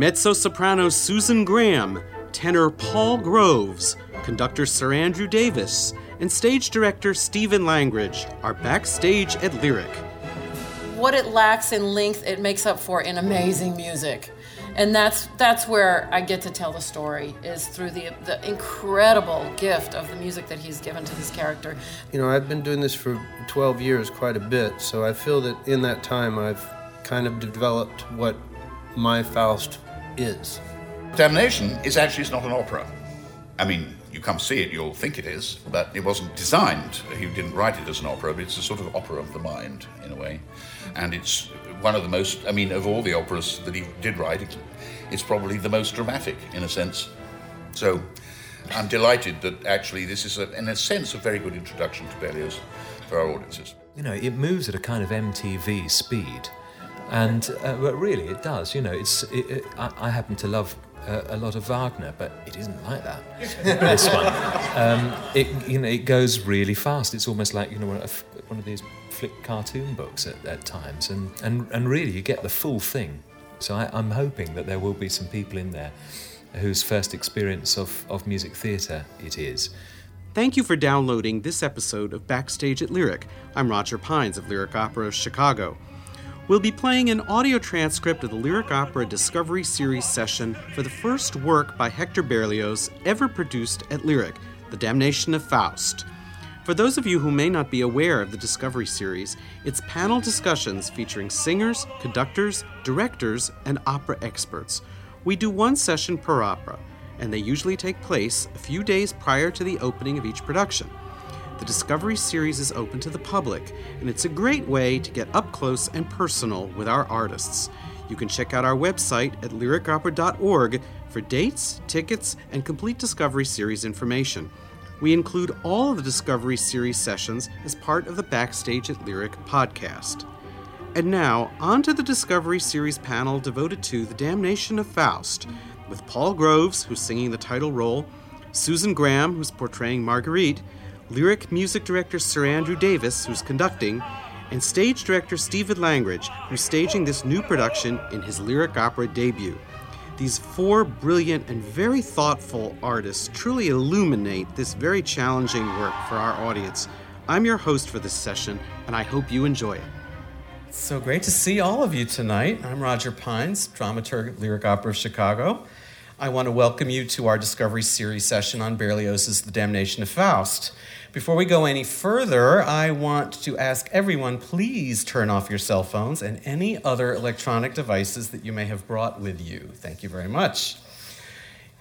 mezzo soprano Susan Graham, tenor Paul Groves, conductor Sir Andrew Davis, and stage director Stephen Langridge are backstage at Lyric. What it lacks in length, it makes up for in amazing music. And that's that's where I get to tell the story is through the the incredible gift of the music that he's given to this character. You know, I've been doing this for 12 years, quite a bit, so I feel that in that time I've kind of developed what my Faust is. Damnation is actually it's not an opera. I mean, you come see it, you'll think it is, but it wasn't designed. He didn't write it as an opera, but it's a sort of opera of the mind, in a way. And it's one of the most, I mean, of all the operas that he did write, it's probably the most dramatic, in a sense. So I'm delighted that actually this is, a, in a sense, a very good introduction to Berlioz for our audiences. You know, it moves at a kind of MTV speed and uh, but really it does. You know, it's it, it, I, I, happen to love uh, a lot of Wagner, but it isn't like that. this one, um, it you know, it goes really fast. It's almost like you know one of these flick cartoon books at, at times, and, and and really you get the full thing. So I, I'm hoping that there will be some people in there whose first experience of, of music theatre it is. Thank you for downloading this episode of Backstage at Lyric. I'm Roger Pines of Lyric Opera of Chicago. We'll be playing an audio transcript of the Lyric Opera Discovery Series session for the first work by Hector Berlioz ever produced at Lyric, The Damnation of Faust. For those of you who may not be aware of the Discovery Series, it's panel discussions featuring singers, conductors, directors, and opera experts. We do one session per opera, and they usually take place a few days prior to the opening of each production. The Discovery series is open to the public, and it's a great way to get up close and personal with our artists. You can check out our website at lyricopera.org for dates, tickets, and complete Discovery Series information. We include all of the Discovery Series sessions as part of the Backstage at Lyric podcast. And now, on to the Discovery Series panel devoted to The Damnation of Faust, with Paul Groves, who's singing the title role, Susan Graham, who's portraying Marguerite, lyric music director Sir Andrew Davis, who's conducting, and stage director Stephen Langridge, who's staging this new production in his lyric opera debut. These four brilliant and very thoughtful artists truly illuminate this very challenging work for our audience. I'm your host for this session, and I hope you enjoy it. So great to see all of you tonight. I'm Roger Pines, dramaturg at Lyric Opera of Chicago. I want to welcome you to our Discovery Series session on Berlioz's The Damnation of Faust. Before we go any further, I want to ask everyone please turn off your cell phones and any other electronic devices that you may have brought with you. Thank you very much.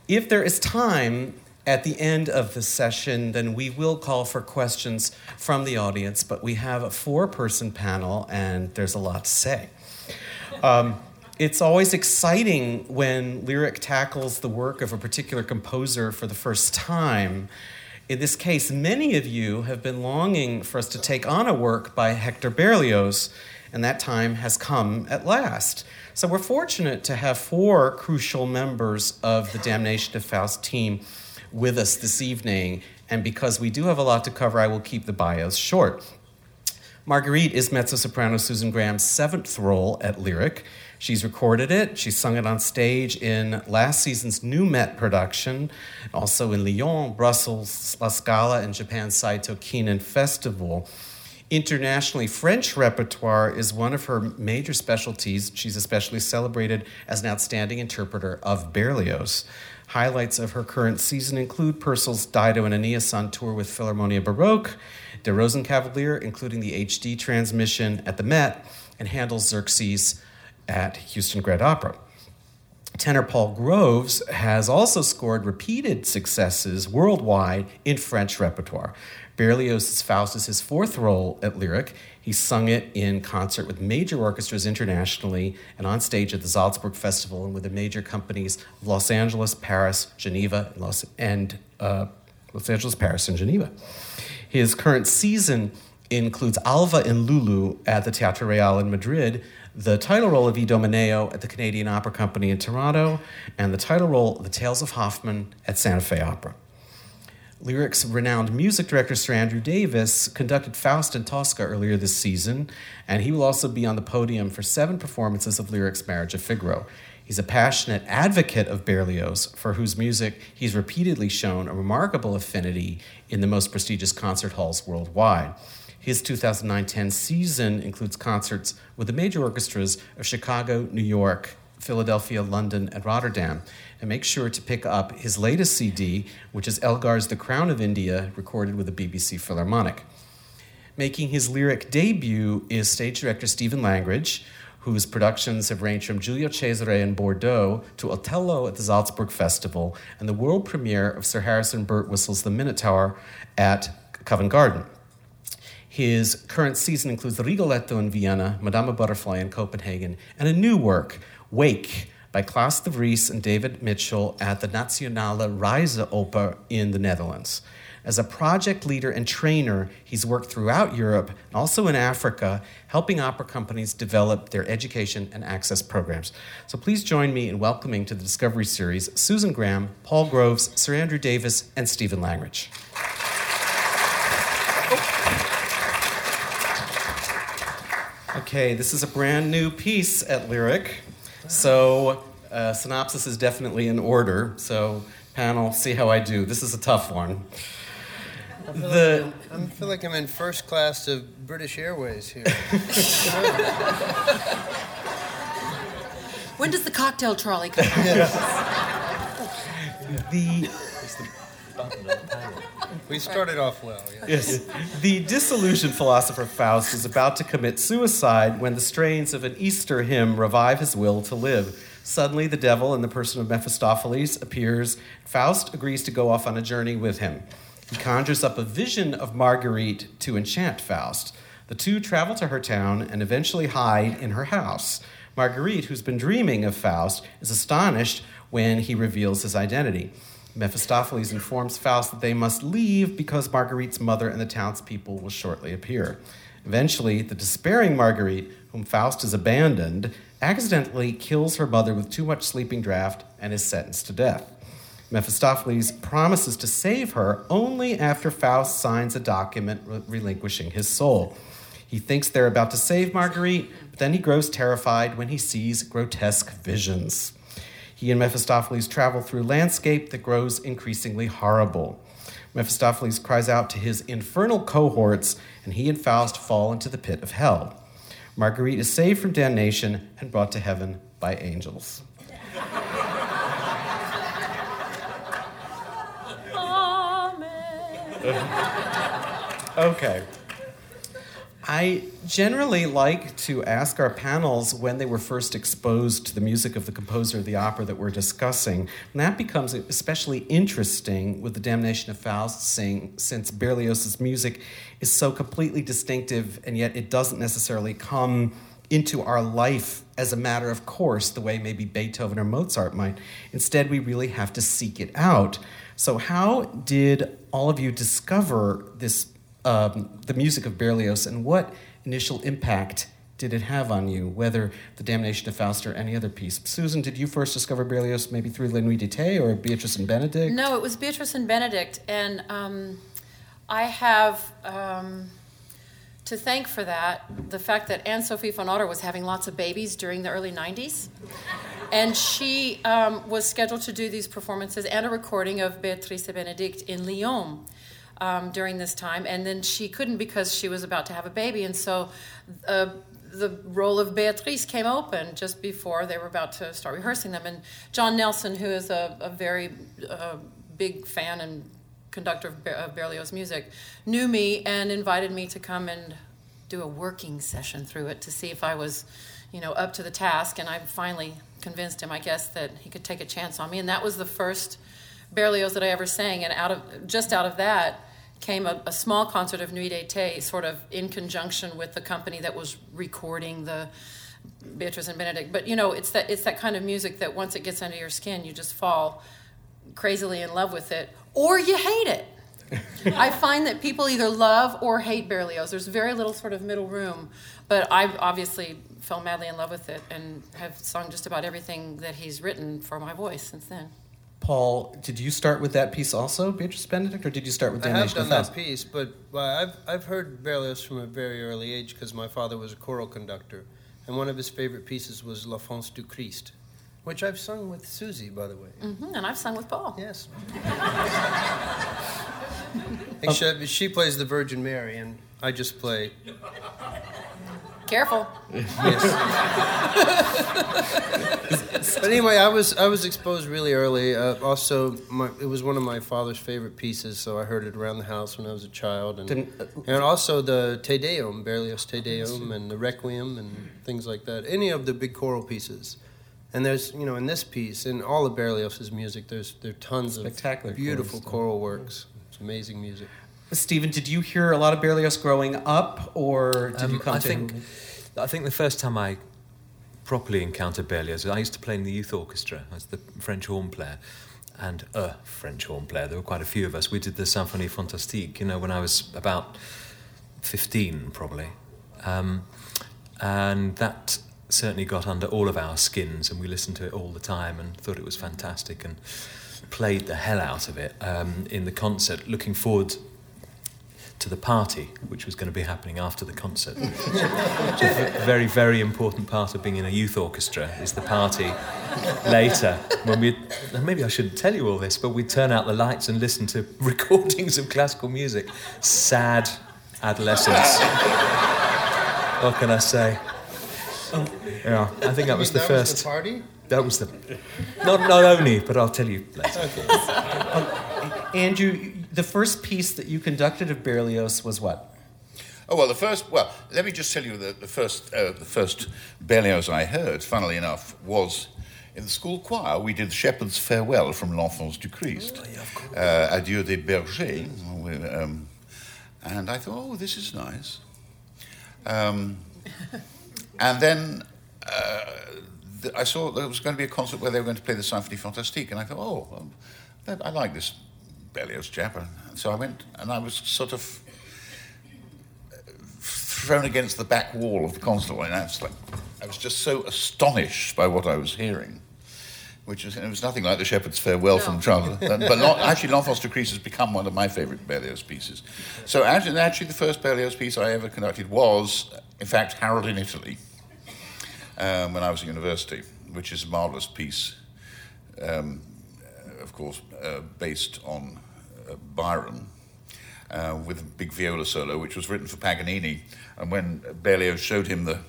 If there is time at the end of the session, then we will call for questions from the audience, but we have a four person panel and there's a lot to say. Um, it's always exciting when Lyric tackles the work of a particular composer for the first time in this case, many of you have been longing for us to take on a work by Hector Berlioz, and that time has come at last. So we're fortunate to have four crucial members of the Damnation of Faust team with us this evening, and because we do have a lot to cover, I will keep the bios short. Marguerite is mezzo soprano Susan Graham's seventh role at Lyric. She's recorded it, she sung it on stage in last season's New Met production, also in Lyon, Brussels, La Scala, and Japan's Saito Kinen Festival. Internationally, French repertoire is one of her major specialties. She's especially celebrated as an outstanding interpreter of Berlioz. Highlights of her current season include Purcell's Dido and Aeneas on tour with Philharmonia Baroque, Der Rosenkavalier, including the HD transmission at the Met, and Handel's Xerxes at Houston Grand Opera. Tenor Paul Groves has also scored repeated successes worldwide in French repertoire. Berlioz's Faust is his fourth role at Lyric. He sung it in concert with major orchestras internationally and on stage at the Salzburg Festival and with the major companies of Los Angeles, Paris, Geneva, and Los, and, uh, Los Angeles, Paris, and Geneva. His current season includes Alva and Lulu at the Teatro Real in Madrid, the title role of Idomeneo at the Canadian Opera Company in Toronto, and the title role The Tales of Hoffman at Santa Fe Opera. Lyric's renowned music director Sir Andrew Davis conducted Faust in Tosca earlier this season, and he will also be on the podium for seven performances of Lyric's Marriage of Figaro. He's a passionate advocate of Berlioz, for whose music he's repeatedly shown a remarkable affinity in the most prestigious concert halls worldwide. His 2009 10 season includes concerts with the major orchestras of Chicago, New York, Philadelphia, London, and Rotterdam. And make sure to pick up his latest CD, which is Elgar's The Crown of India, recorded with the BBC Philharmonic. Making his lyric debut is stage director Stephen Langridge, whose productions have ranged from Giulio Cesare in Bordeaux to Otello at the Salzburg Festival and the world premiere of Sir Harrison Birtwistle's The Minotaur at Covent Garden. His current season includes Rigoletto in Vienna, Madama Butterfly in Copenhagen, and a new work, Wake, by Klaas de Vries and David Mitchell at the Nationale Reisopera in the Netherlands. As a project leader and trainer, he's worked throughout Europe and also in Africa, helping opera companies develop their education and access programs. So please join me in welcoming to the Discovery Series Susan Graham, Paul Groves, Sir Andrew Davis, and Stephen Langridge. Okay, this is a brand new piece at Lyric. So, uh, synopsis is definitely in order. So, panel, see how I do. This is a tough one. I feel, the, like, I'm, I feel like I'm in first class of British Airways here. when does the cocktail trolley come? the we started off well. Yes. yes. The disillusioned philosopher Faust is about to commit suicide when the strains of an Easter hymn revive his will to live. Suddenly, the devil, in the person of Mephistopheles, appears. Faust agrees to go off on a journey with him. He conjures up a vision of Marguerite to enchant Faust. The two travel to her town and eventually hide in her house. Marguerite, who's been dreaming of Faust, is astonished when he reveals his identity. Mephistopheles informs Faust that they must leave because Marguerite's mother and the townspeople will shortly appear. Eventually, the despairing Marguerite, whom Faust has abandoned, accidentally kills her mother with too much sleeping draught and is sentenced to death. Mephistopheles promises to save her only after Faust signs a document re- relinquishing his soul. He thinks they're about to save Marguerite, but then he grows terrified when he sees grotesque visions. He and Mephistopheles travel through landscape that grows increasingly horrible. Mephistopheles cries out to his infernal cohorts, and he and Faust fall into the pit of hell. Marguerite is saved from damnation and brought to heaven by angels. Amen. okay. I generally like to ask our panels when they were first exposed to the music of the composer of the opera that we're discussing. And that becomes especially interesting with The Damnation of Faust, sing, since Berlioz's music is so completely distinctive, and yet it doesn't necessarily come into our life as a matter of course, the way maybe Beethoven or Mozart might. Instead, we really have to seek it out. So, how did all of you discover this um, the music of Berlioz and what initial impact did it have on you, whether The Damnation of Faust or any other piece? Susan, did you first discover Berlioz maybe through La Nuit d'été or Beatrice and Benedict? No, it was Beatrice and Benedict. And um, I have um, to thank for that the fact that Anne Sophie von Otter was having lots of babies during the early 90s. And she um, was scheduled to do these performances and a recording of Beatrice Benedict in Lyon um, during this time, and then she couldn't because she was about to have a baby, and so uh, the role of Beatrice came open just before they were about to start rehearsing them. And John Nelson, who is a, a very uh, big fan and conductor of, of Berlioz music, knew me and invited me to come and do a working session through it to see if I was, you know, up to the task. And I finally convinced him, I guess, that he could take a chance on me. And that was the first Berlioz that I ever sang. And out of just out of that came a, a small concert of Nuit d'été, sort of in conjunction with the company that was recording the Beatrice and Benedict. But you know, it's that it's that kind of music that once it gets under your skin, you just fall crazily in love with it, or you hate it. I find that people either love or hate Berlioz. There's very little sort of middle room. But I obviously fell madly in love with it and have sung just about everything that he's written for my voice since then. Paul, did you start with that piece also, Beatrice Benedict, or did you start with I have done of Faust? that piece, but well, I've, I've heard Berlioz from a very early age because my father was a choral conductor. And one of his favorite pieces was L'Enfance du Christ, which I've sung with Susie, by the way. hmm and I've sung with Paul. Yes. Except she plays the Virgin Mary, and I just play. Careful. Yes. but anyway, I was I was exposed really early. Uh, also, my, it was one of my father's favorite pieces, so I heard it around the house when I was a child, and Didn't- and also the Te Deum, Berlioz Te Deum, and the Requiem, and things like that. Any of the big choral pieces. And there's, you know, in this piece, in all of Berlioz's music, there's there are tons of beautiful choral choral works. It's amazing music. Stephen, did you hear a lot of Berlioz growing up, or did you Um, come I to think. I think the first time I properly encountered Berlioz, I used to play in the youth orchestra. I was the French horn player, and a French horn player. There were quite a few of us. We did the Symphonie Fantastique, you know, when I was about 15, probably. Um, and that certainly got under all of our skins, and we listened to it all the time and thought it was fantastic and played the hell out of it um, in the concert, looking forward to the party, which was going to be happening after the concert. Which is a very, very important part of being in a youth orchestra is the party later. When we, maybe I shouldn't tell you all this, but we'd turn out the lights and listen to recordings of classical music. Sad adolescence. what can I say? Oh. Yeah, I think that was the that first. Was the party? That was the. Not, not only, but I'll tell you later. Okay, uh, Andrew, the first piece that you conducted of Berlioz was what? Oh well, the first. Well, let me just tell you that the first, uh, the first Berlioz I heard, funnily enough, was in the school choir. We did Shepherd's Farewell from L'Enfance du Christ, uh, Adieu des Bergers, um, and I thought, oh, this is nice. Um, and then uh, th- I saw there was going to be a concert where they were going to play the Symphonie Fantastique, and I thought, oh, um, that, I like this Berlioz chap. And so I went, and I was sort of thrown against the back wall of the console, and I was like, I was just so astonished by what I was hearing. Which was, it was nothing like the Shepherd's Farewell from Charles, but not, actually, L'Enfance du Christ has become one of my favourite Berlioz pieces. So actually, actually, the first Berlioz piece I ever conducted was, in fact, Harold in Italy, um, when I was at university, which is a marvellous piece, um, course, uh, based on uh, Byron, uh, with a big viola solo, which was written for Paganini. And when Berlioz showed him the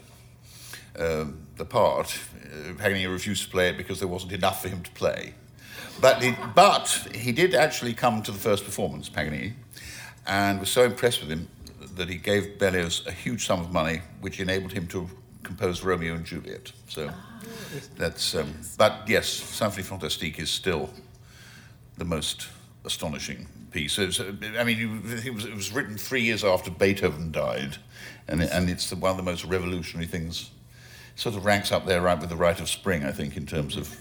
um, the part, uh, Paganini refused to play it because there wasn't enough for him to play. But he, but he did actually come to the first performance, Paganini, and was so impressed with him that he gave Berlioz a huge sum of money, which enabled him to compose Romeo and Juliet. So that's. Um, but yes, Symphonie Fantastique is still the most astonishing piece. I mean, it was, it was written three years after Beethoven died, and, it, and it's the, one of the most revolutionary things. It Sort of ranks up there right with the Rite of Spring, I think, in terms of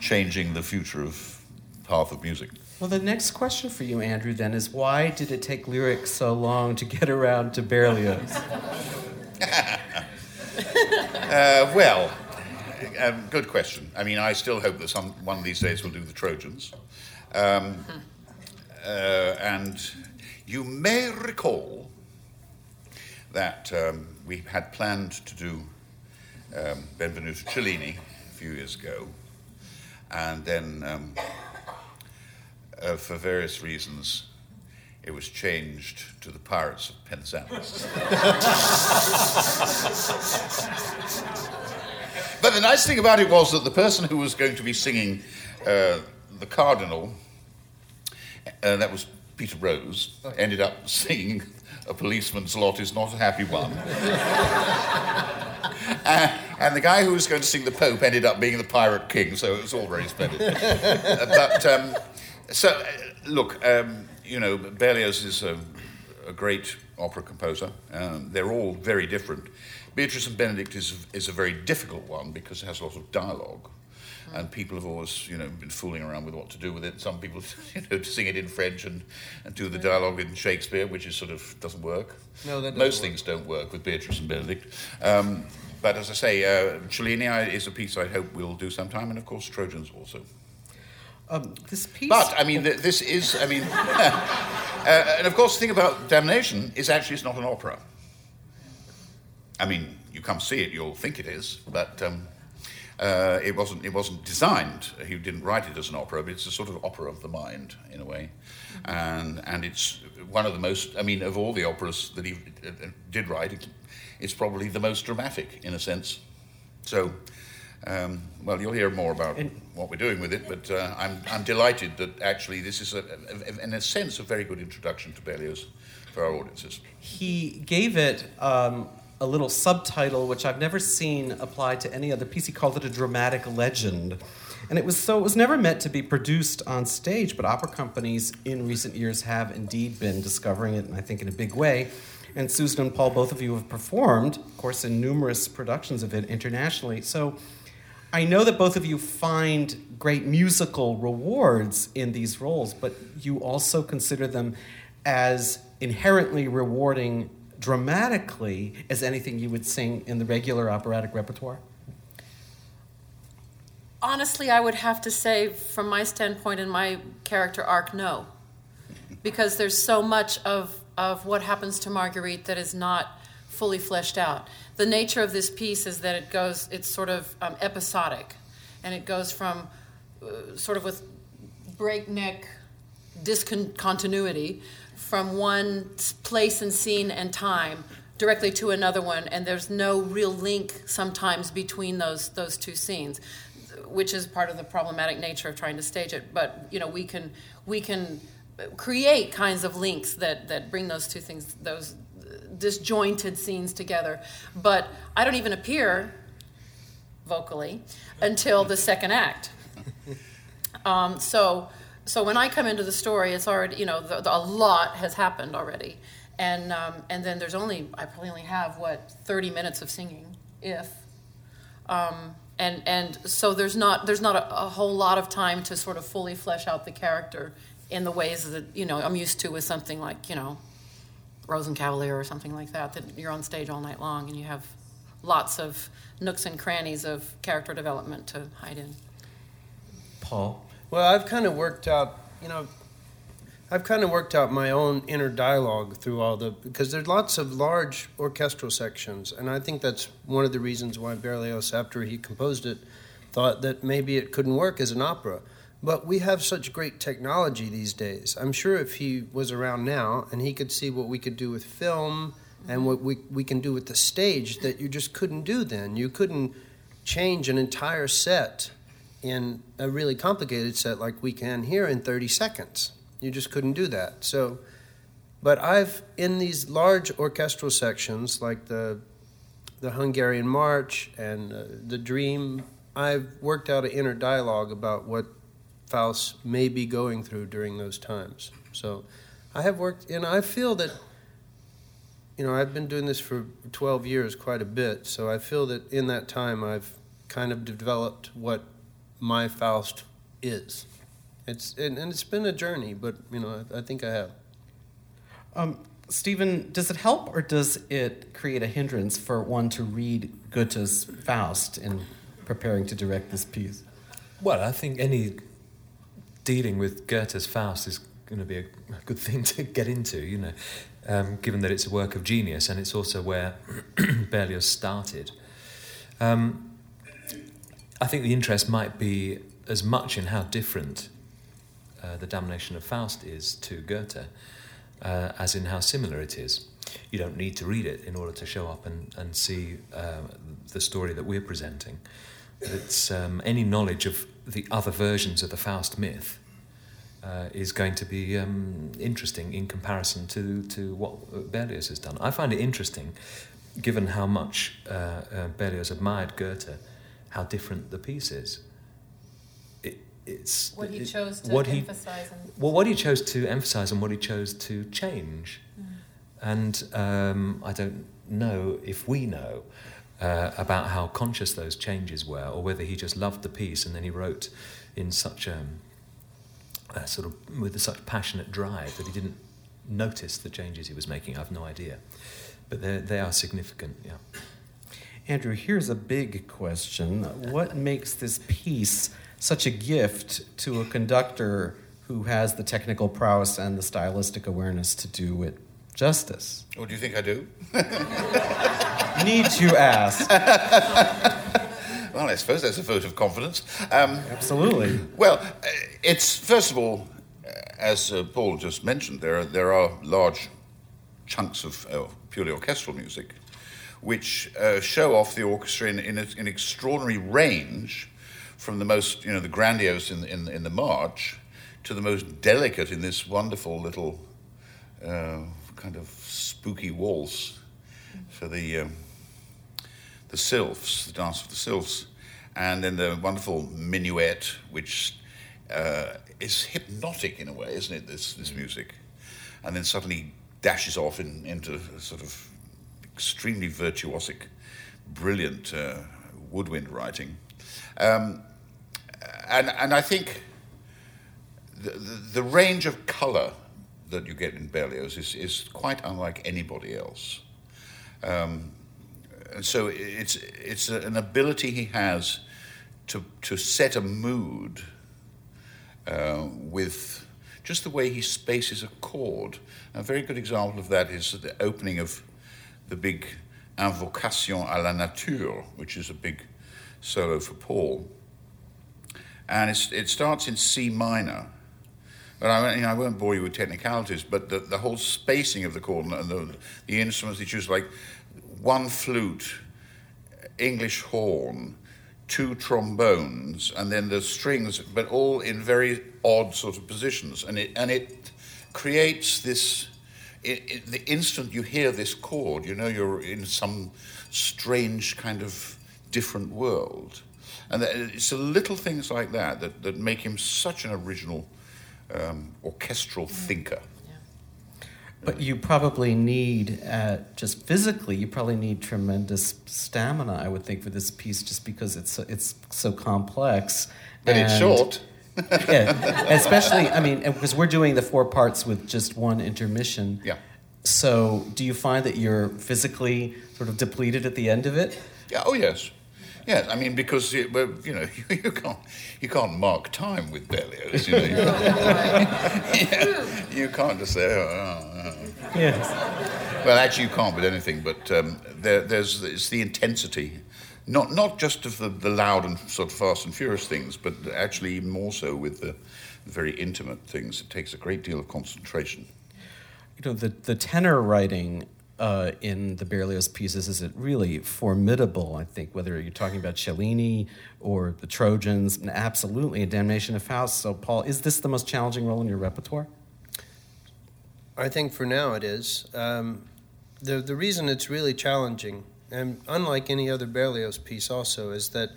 changing the future of path of music. Well, the next question for you, Andrew, then is why did it take Lyric's so long to get around to Berlioz? Uh, well, um, good question. I mean, I still hope that some one of these days we'll do the Trojans. Um, uh, and you may recall that um, we had planned to do um, Benvenuto Cellini a few years ago, and then um, uh, for various reasons. It was changed to the Pirates of Penzance. But the nice thing about it was that the person who was going to be singing uh, the Cardinal, uh, that was Peter Rose, ended up singing A Policeman's Lot is Not a Happy One. Uh, and the guy who was going to sing the Pope ended up being the Pirate King, so it was all very splendid. Uh, but um, so, uh, look, um, you know, Berlioz is a, a great opera composer. Um, they're all very different. Beatrice and Benedict is, is a very difficult one because it has a lot of dialogue. And people have always, you know, been fooling around with what to do with it. Some people, you know, sing it in French and, and do the dialogue in Shakespeare, which is sort of doesn't work. No, that Most work. things don't work with Beatrice and Benedict. Um, but as I say, uh, Cellini is a piece I hope we'll do sometime, and of course Trojans also. Um, this piece. But I mean, th- this is, I mean, uh, and of course, the thing about Damnation is actually it's not an opera. I mean, you come see it, you'll think it is, but um, uh, it wasn't. It wasn't designed. He didn't write it as an opera, but it's a sort of opera of the mind in a way, and and it's one of the most. I mean, of all the operas that he uh, uh, did write, it's probably the most dramatic in a sense. So. Um, well, you'll hear more about what we're doing with it, but uh, I'm, I'm delighted that actually this is, a, a, a- in a sense, a very good introduction to Berlioz for our audiences. he gave it um, a little subtitle which I've never seen applied to any other piece. He called it a dramatic legend. And it was so it was never meant to be produced on stage, but opera companies in recent years have indeed been discovering it, and I think in a big way. And Susan and Paul, both of you have performed, of course, in numerous productions of it internationally. So I know that both of you find great musical rewards in these roles, but you also consider them as inherently rewarding dramatically as anything you would sing in the regular operatic repertoire? Honestly, I would have to say, from my standpoint and my character arc, no. Because there's so much of, of what happens to Marguerite that is not fully fleshed out. The nature of this piece is that it goes, it's sort of um, episodic. And it goes from uh, sort of with breakneck discontinuity from one place and scene and time directly to another one and there's no real link sometimes between those those two scenes which is part of the problematic nature of trying to stage it. But you know we can we can create kinds of links that that bring those two things those disjointed scenes together. But i don't even appear vocally until the second act. Um, so, so when I come into the story, it's already you know the, the, a lot has happened already, and um, and then there's only I probably only have what 30 minutes of singing, if, um, and and so there's not there's not a, a whole lot of time to sort of fully flesh out the character in the ways that you know I'm used to with something like you know, Rosenkavalier or something like that that you're on stage all night long and you have lots of nooks and crannies of character development to hide in. Paul? Well, I've kind of worked out, you know, I've kind of worked out my own inner dialogue through all the because there's lots of large orchestral sections, and I think that's one of the reasons why Berlioz, after he composed it, thought that maybe it couldn't work as an opera. But we have such great technology these days. I'm sure if he was around now and he could see what we could do with film and what we, we can do with the stage that you just couldn't do then. You couldn't change an entire set in a really complicated set like we can here in 30 seconds. You just couldn't do that. So, but I've in these large orchestral sections like the the Hungarian March and uh, the Dream, I've worked out an inner dialogue about what Faust may be going through during those times. So, I have worked, and I feel that. You know, I've been doing this for 12 years, quite a bit. So I feel that in that time, I've kind of developed what my Faust is. It's and, and it's been a journey, but you know I, I think I have. Um, Stephen, does it help or does it create a hindrance for one to read Goethe's Faust in preparing to direct this piece? Well, I think any dealing with Goethe's Faust is going to be a good thing to get into, you know, um, given that it's a work of genius and it's also where Berlioz started. Um, I think the interest might be as much in how different uh, the Damnation of Faust is to Goethe uh, as in how similar it is. You don't need to read it in order to show up and, and see uh, the story that we're presenting. It's um, any knowledge of the other versions of the Faust myth uh, is going to be um, interesting in comparison to, to what Berlioz has done. I find it interesting given how much uh, uh, Berlioz admired Goethe, how different the piece is. It, it's What he chose to what he- emphasize and well, what he chose to emphasize and what he chose to change. And um, I don't know if we know uh, about how conscious those changes were, or whether he just loved the piece and then he wrote in such a, a sort of with such passionate drive that he didn't notice the changes he was making. I've no idea, but they they are significant. Yeah. Andrew, here's a big question. What makes this piece such a gift to a conductor who has the technical prowess and the stylistic awareness to do it justice? What do you think I do? Need you ask? Well, I suppose that's a vote of confidence. Um, Absolutely. Well, uh, it's first of all, uh, as uh, Paul just mentioned, there are, there are large chunks of uh, purely orchestral music, which uh, show off the orchestra in, in an extraordinary range, from the most you know the grandiose in in, in the march to the most delicate in this wonderful little uh, kind of spooky waltz for the. Um, the sylphs, the dance of the sylphs, and then the wonderful minuet, which uh, is hypnotic in a way, isn't it? This this music, and then suddenly dashes off in, into sort of extremely virtuosic, brilliant uh, woodwind writing, um, and and I think the, the, the range of color that you get in Berlioz is, is quite unlike anybody else. Um, and so it's it's an ability he has to to set a mood uh, with just the way he spaces a chord. A very good example of that is the opening of the big Invocation à la Nature, which is a big solo for Paul, and it starts in C minor. But I, won't- you know, I won't bore you with technicalities, but the, the whole spacing of the chord and the, the instruments they choose, like one flute, English horn, two trombones, and then the strings, but all in very odd sort of positions, and it and it creates this. It, it, the instant you hear this chord, you know you're in some strange kind of different world, and it's the little things like that that, that make him such an original um, orchestral thinker. But you probably need, uh, just physically, you probably need tremendous stamina, I would think, for this piece, just because it's so, it's so complex. But it's And- short. yeah, especially, I mean, because we're doing the four parts with just one intermission. Yeah. So, do you find that you're physically sort of depleted at the end of it? Yeah. Oh yes. Yes. I mean, because it, you know you, you can't you can't mark time with Berlioz. You know, you, Yeah, you can't just say. Oh, oh, oh. Yes. Well, actually, you can't with anything, but um, there, there's it's the intensity, not not just of the, the loud and sort of fast and furious things, but actually even more so with the very intimate things. It takes a great deal of concentration. You know, the, the tenor writing uh, in the Berlioz pieces is it really formidable, I think, whether you're talking about Cellini or the Trojans, and absolutely a Damnation of Faust. So, Paul, is this the most challenging role in your repertoire? I think for now it is. Um, the the reason it's really challenging, and unlike any other Berlioz piece, also is that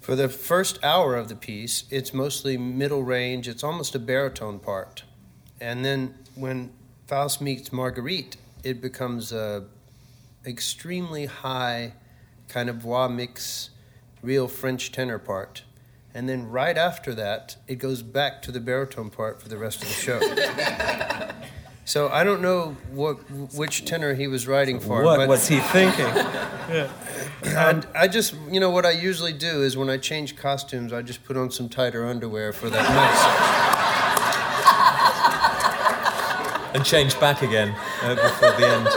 for the first hour of the piece, it's mostly middle range. It's almost a baritone part, and then when Faust meets Marguerite, it becomes a extremely high kind of voix mixte, real French tenor part. And then right after that, it goes back to the baritone part for the rest of the show. So I don't know what which tenor he was writing for. what but was he thinking? and I just, you know, what I usually do is when I change costumes, I just put on some tighter underwear for that mess. And change back again uh, before the end.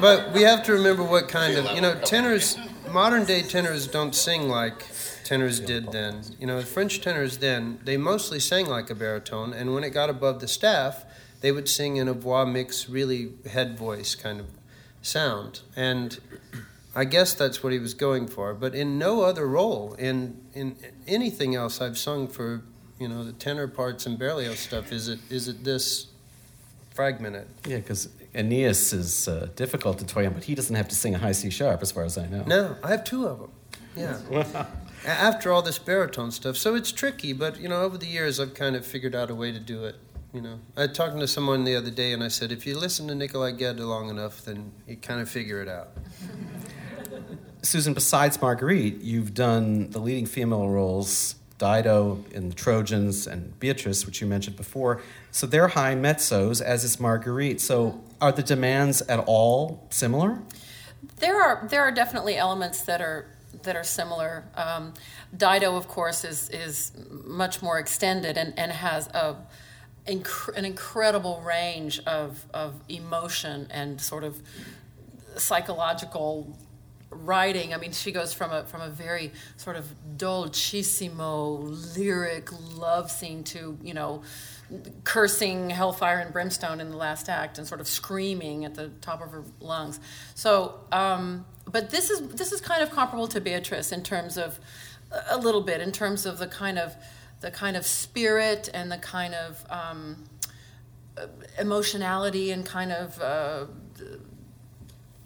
But we have to remember what kind of, you know, tenors, modern day tenors don't sing like tenors did then. You know, French tenors then, they mostly sang like a baritone, and when it got above the staff, they would sing in a voix mixte, really head voice kind of sound. And I guess that's what he was going for. But in no other role, in in anything else I've sung for, you know, the tenor parts and Berlioz stuff, is it is it this fragmented. Yeah, because Aeneas is uh, difficult to play on, but he doesn't have to sing a high C sharp, as far as I know. No, I have two of them. Yeah. A- After all this baritone stuff, so it's tricky. But you know, over the years, I've kind of figured out a way to do it. You know, I was talking to someone the other day, and I said, if you listen to Nikolai Gedda long enough, then you kind of figure it out. Susan, besides Marguerite, you've done the leading female roles, Dido in the Trojans and Beatrice, which you mentioned before. So they're high mezzos, as is Marguerite. So are the demands at all similar? There are there are definitely elements that are that are similar. Um, Dido, of course, is is much more extended and, and has a inc- an incredible range of of emotion and sort of psychological writing. I mean, she goes from a from a very sort of dolcissimo lyric love scene to you know cursing hellfire and brimstone in the last act and sort of screaming at the top of her lungs. So, um, but this is this is kind of comparable to Beatrice in terms of a little bit in terms of the kind of the kind of spirit and the kind of um, emotionality and kind of uh,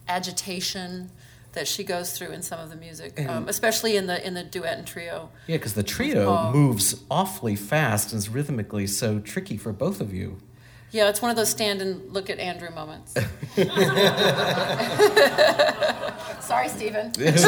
agitation that she goes through in some of the music, um, especially in the in the duet and trio. Yeah, because the trio moves awfully fast and is rhythmically so tricky for both of you. Yeah, it's one of those stand and look at Andrew moments. Sorry, Stephen. Is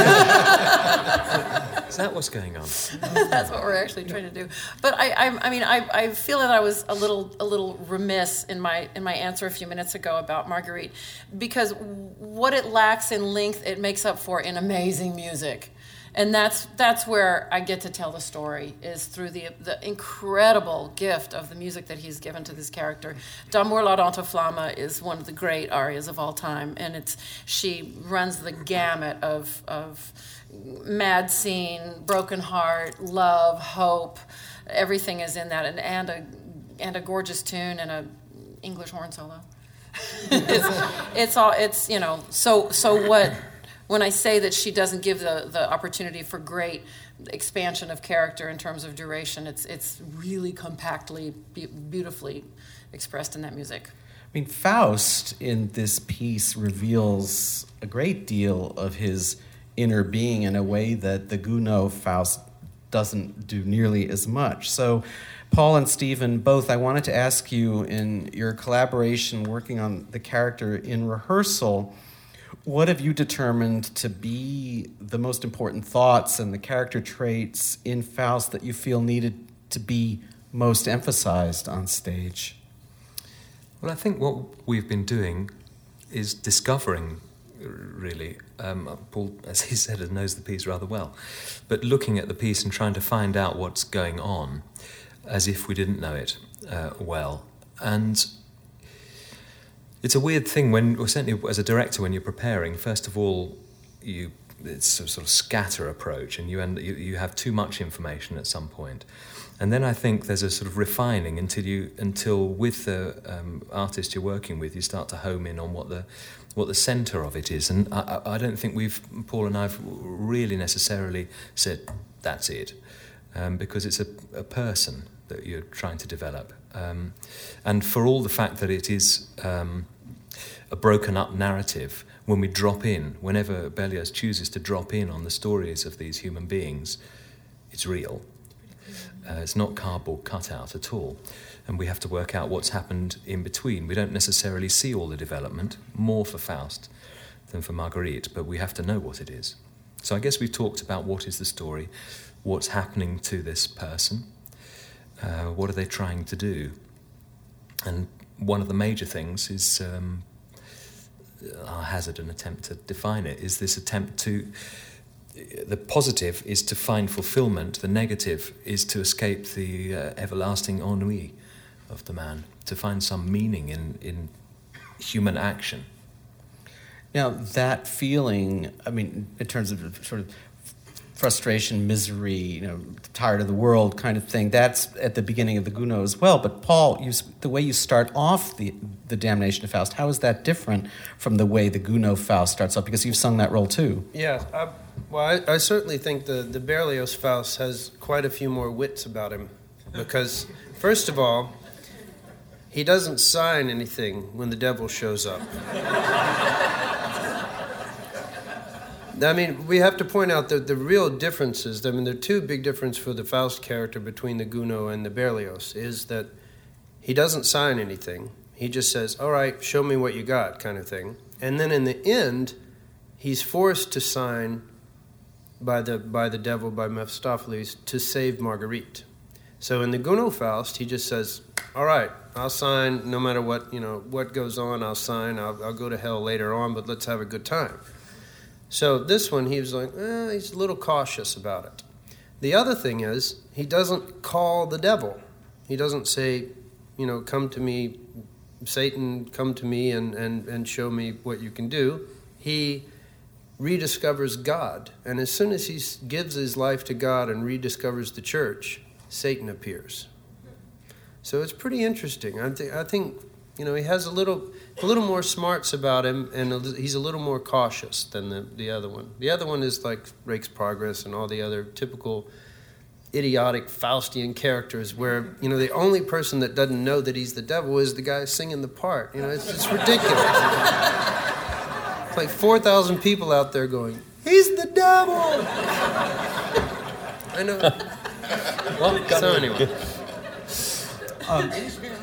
that what's going on? That's what we're actually trying to do. But I, I, I mean, I, I feel that I was a little, a little remiss in my, in my answer a few minutes ago about Marguerite, because what it lacks in length, it makes up for in amazing music, and that's that's where I get to tell the story is through the the incredible gift of the music that he's given to this character. D'amour l'ardente flamme is one of the great arias of all time, and it's she runs the gamut of of mad scene, broken heart, love, hope. Everything is in that, and and a and a gorgeous tune and a English horn solo. it's, it's all it's you know so so what when I say that she doesn't give the, the opportunity for great expansion of character in terms of duration, it's it's really compactly, be- beautifully expressed in that music. I mean, Faust in this piece reveals a great deal of his inner being in a way that the Gounod Faust doesn't do nearly as much. So, Paul and Stephen, both, I wanted to ask you in your collaboration working on the character in rehearsal, what have you determined to be the most important thoughts and the character traits in Faust that you feel needed to be most emphasized on stage? Well, I think what we've been doing is discovering, really. Um, Paul, as he said, knows the piece rather well, but looking at the piece and trying to find out what's going on as if we didn't know it uh, well. And it's a weird thing when, well, certainly as a director, when you're preparing, first of all, you it's a sort of scatter approach, and you end you, you have too much information at some point. point, and then I think there's a sort of refining until you until with the um, artist you're working with, you start to home in on what the what the centre of it is, and I, I I don't think we've Paul and I've really necessarily said that's it, um, because it's a, a person that you're trying to develop, um, and for all the fact that it is. Um, a broken up narrative when we drop in, whenever Berlioz chooses to drop in on the stories of these human beings, it's real. Uh, it's not cardboard cutout at all. And we have to work out what's happened in between. We don't necessarily see all the development, more for Faust than for Marguerite, but we have to know what it is. So I guess we've talked about what is the story, what's happening to this person, uh, what are they trying to do. And one of the major things is um, I'll hazard an attempt to define it, is this attempt to. The positive is to find fulfillment, the negative is to escape the uh, everlasting ennui of the man, to find some meaning in, in human action. Now, that feeling, I mean, in terms of sort of frustration, misery, you know, tired of the world kind of thing, that's at the beginning of the Gounod as well. But Paul, you, the way you start off the, the Damnation of Faust, how is that different from the way the Gounod Faust starts off? Because you've sung that role too. Yeah, I, well, I, I certainly think the, the Berlioz Faust has quite a few more wits about him. Because, first of all, he doesn't sign anything when the devil shows up. I mean, we have to point out that the real differences, I mean, the two big differences for the Faust character between the Gounod and the Berlioz, is that he doesn't sign anything. He just says, all right, show me what you got, kind of thing. And then in the end, he's forced to sign by the, by the devil, by Mephistopheles, to save Marguerite. So in the Gounod Faust, he just says, all right, I'll sign no matter what, you know, what goes on, I'll sign. I'll, I'll go to hell later on, but let's have a good time. So this one, he was like, eh, he's a little cautious about it. The other thing is, he doesn't call the devil. He doesn't say, you know, come to me, Satan, come to me and, and, and show me what you can do. He rediscovers God. And as soon as he gives his life to God and rediscovers the church, Satan appears. So it's pretty interesting. I, th- I think you know, he has a little, a little more smarts about him, and he's a little more cautious than the, the other one. The other one is like Rake's Progress and all the other typical idiotic Faustian characters where, you know, the only person that doesn't know that he's the devil is the guy singing the part. You know, it's, it's ridiculous. it's like 4,000 people out there going, he's the devil! I know. Well, so anyway. Um,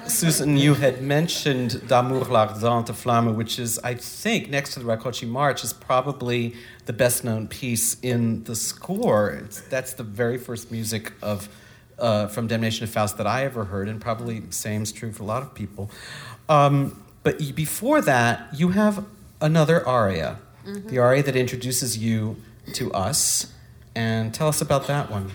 Susan, you had mentioned D'amour l'ardente de flamme, which is, I think, next to the Rakoczy March, is probably the best known piece in the score. It's, that's the very first music of uh, from Damnation of Faust that I ever heard, and probably same is true for a lot of people. Um, but before that, you have another aria, mm-hmm. the aria that introduces you to us, and tell us about that one.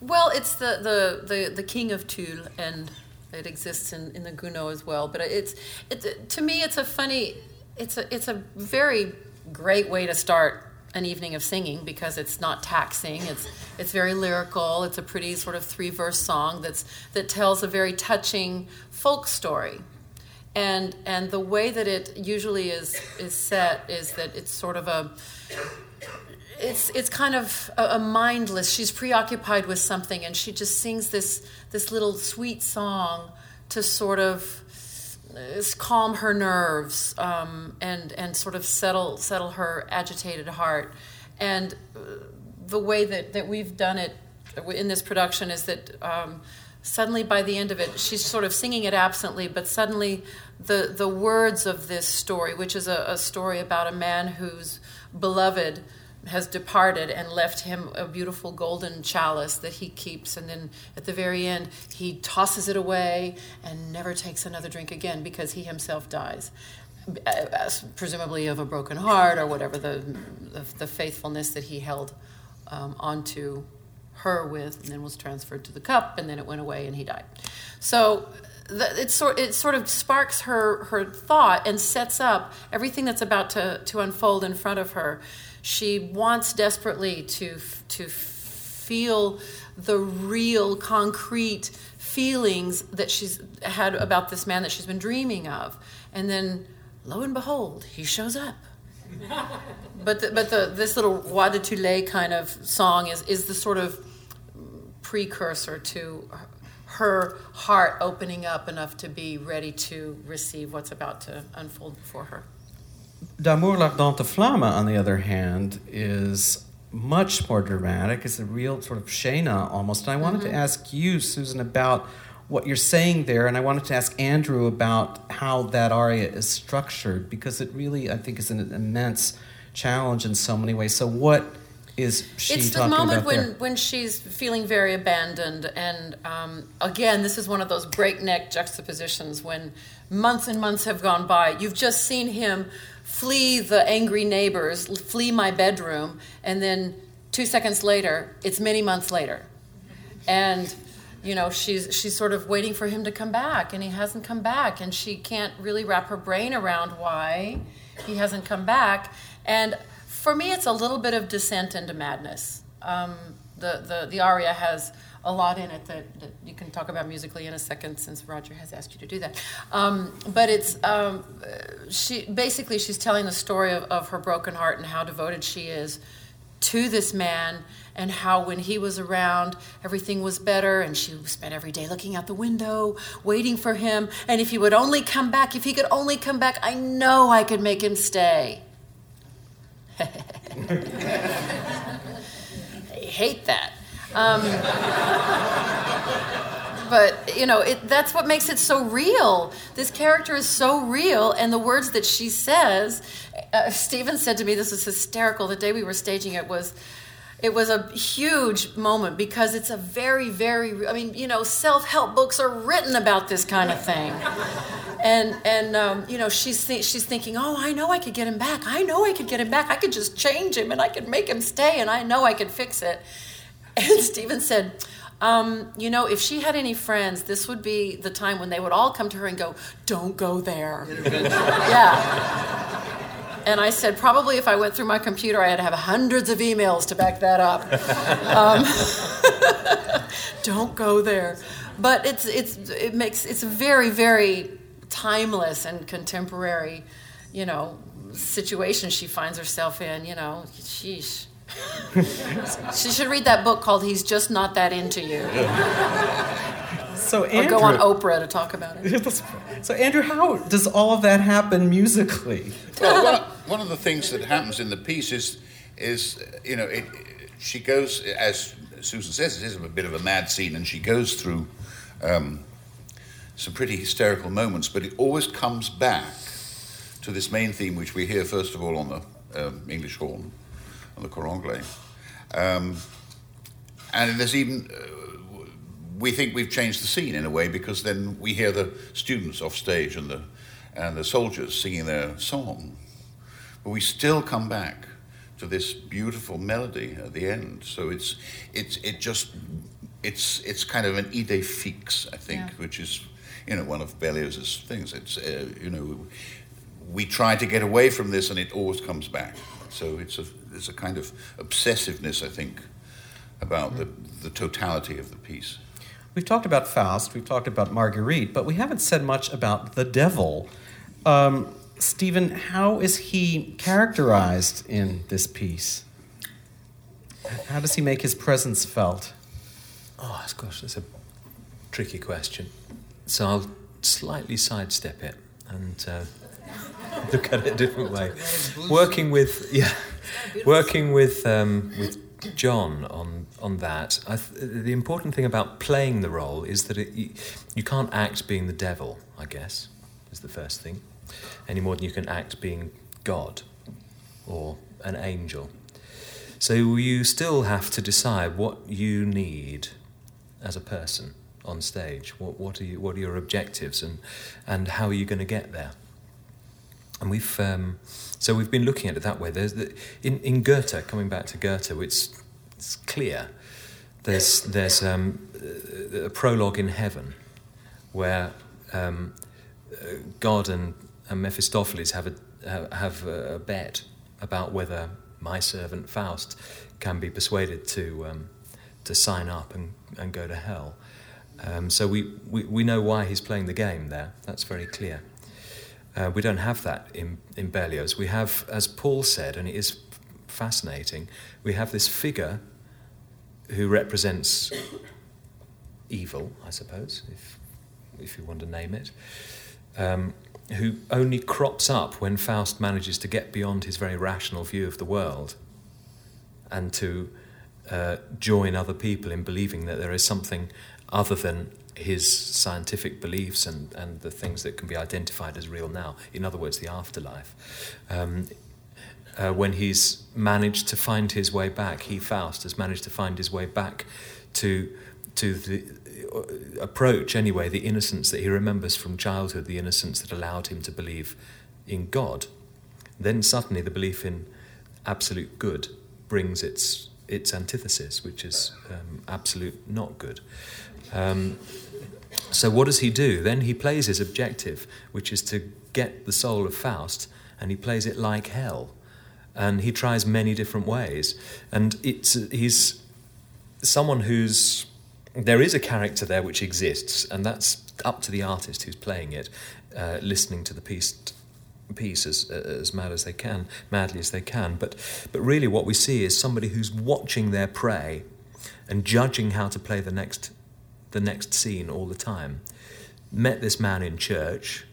Well, it's the, the, the, the king of Thule, and it exists in, in the Gounod as well. But it's, it's to me, it's a funny, it's a, it's a very great way to start an evening of singing because it's not taxing. It's it's very lyrical. It's a pretty sort of three verse song that's that tells a very touching folk story. And and the way that it usually is is set is that it's sort of a it's it's kind of a, a, mindless. She's preoccupied with something, and she just sings this this little sweet song to sort of uh, calm her nerves um, and and sort of settle settle her agitated heart. And uh, the way that that we've done it in this production is that. Um, suddenly by the end of it she's sort of singing it absently but suddenly the the words of this story which is a, a story about a man who's beloved has departed and left him a beautiful golden chalice that he keeps. And then at the very end, he tosses it away and never takes another drink again because he himself dies. Presumably of a broken heart or whatever the, the, faithfulness that he held um, onto her with, and then was transferred to the cup, and then it went away and he died. So the, it, sort, it sort of sparks her, her thought and sets up everything that's about to, to unfold in front of her she wants desperately to to feel the real concrete feelings that she's had about this man that she's been dreaming of. And then lo and behold he shows up. But the, but the this little Roi de Thulé kind of song is is the sort of precursor to her heart opening up enough to be ready to receive what's about to unfold before her D'amour l'ardente flamme, on the other hand, is much more dramatic. It's a real sort of Scena almost. And I wanted mm-hmm. to ask you, Susan, about what you're saying there, and I wanted to ask Andrew about how that aria is structured because it really, I think, is an immense challenge in so many ways. So, what is she it's the moment when, there? when she's feeling very abandoned and um, again this is one of those breakneck juxtapositions when months and months have gone by you've just seen him flee the angry neighbors, flee my bedroom, and then two seconds later, it's many months later. And you know she's she's sort of waiting for him to come back and he hasn't come back and she can't really wrap her brain around why he hasn't come back and for me it's a little bit of descent into madness um, the, the the aria has a lot in it that, that, you can talk about musically in a second since Roger has asked you to do that. Um, but it's um, she basically she's telling the story of, of her broken heart and how devoted she is to this man and how when he was around, everything was better, and she spent every day looking out the window, waiting for him. And if he would only come back, if he could only come back, I know I could make him stay. I hate that. Um, but you know it, that's what makes it so real. This character is so real and the words that she says uh, stephen said to me this was hysterical the day we were staging it was it was a huge moment because it's a very very i mean you know self-help books are written about this kind of thing. And and um, you know she's th- she's thinking oh i know i could get him back. I know i could get him back. I could just change him and i could make him stay and i know i could fix it and stephen said um, you know, if she had any friends, this would be the time when they would all come to her and go, Don't go there. yeah. And I said, Probably if I went through my computer, I had to have hundreds of emails to back that up. Um, don't go there. But it's, it's, it makes, it's very, very timeless and contemporary, you know, situation she finds herself in, you know, sheesh. she should read that book called He's Just Not That Into You. So Or Andrew, go on Oprah to talk about it. so Andrew, how does all of that happen musically? well, one, of- one of the things that happens in the piece is, is you know, it, she goes, as Susan says, it is a bit of a mad scene, and she goes through um, some pretty hysterical moments, but it always comes back to this main theme, which we hear first of all on the um, English horn, on the cor. Um, and there's even, uh, we think we've changed the scene in a way because then we hear the students off stage and the, and the soldiers singing their song. But we still come back to this beautiful melody at the end. So it's, it's, it just, it's, it's kind of an idée fixe, I think, Yeah. which is, you know, one of Berlioz's things. It's, uh, you know, we try to get away from this and it always comes back. So it's a, there's a kind of obsessiveness, I think, about the, the totality of the piece. We've talked about Faust, we've talked about Marguerite, but we haven't said much about the devil. Um, Stephen, how is he characterized in this piece? How does he make his presence felt? Oh, gosh, that's a tricky question. So I'll slightly sidestep it and uh, look at it a different way. Working with yeah, working with um, with John on on that. Th- the important thing about playing the role is that it, you, you can't act being the devil. I guess is the first thing, any more than you can act being God or an angel. So you still have to decide what you need as a person on stage. What, what, are, you, what are your objectives and, and how are you going to get there? And we've, um, so we've been looking at it that way. There's the, in, in Goethe, coming back to Goethe, it's, it's clear. There's, there's um, a prologue in heaven where um, God and, and Mephistopheles have a, have a bet about whether my servant Faust can be persuaded to, um, to sign up and, and go to hell. Um, so we, we, we know why he's playing the game there. That's very clear. Uh, we don't have that in, in Berlioz. We have, as Paul said, and it is fascinating, we have this figure who represents evil, I suppose, if, if you want to name it, um, who only crops up when Faust manages to get beyond his very rational view of the world and to uh, join other people in believing that there is something other than his scientific beliefs and, and the things that can be identified as real now. In other words, the afterlife. Um, uh, when he's managed to find his way back, he, Faust, has managed to find his way back to, to the uh, approach, anyway, the innocence that he remembers from childhood, the innocence that allowed him to believe in God. Then suddenly the belief in absolute good brings its, its antithesis, which is um, absolute not good. Um, so, what does he do? Then he plays his objective, which is to get the soul of Faust, and he plays it like hell. And he tries many different ways. And it's, he's someone who's. There is a character there which exists, and that's up to the artist who's playing it, uh, listening to the piece piece as as mad as they can, madly as they can. But but really, what we see is somebody who's watching their prey and judging how to play the next the next scene all the time. Met this man in church.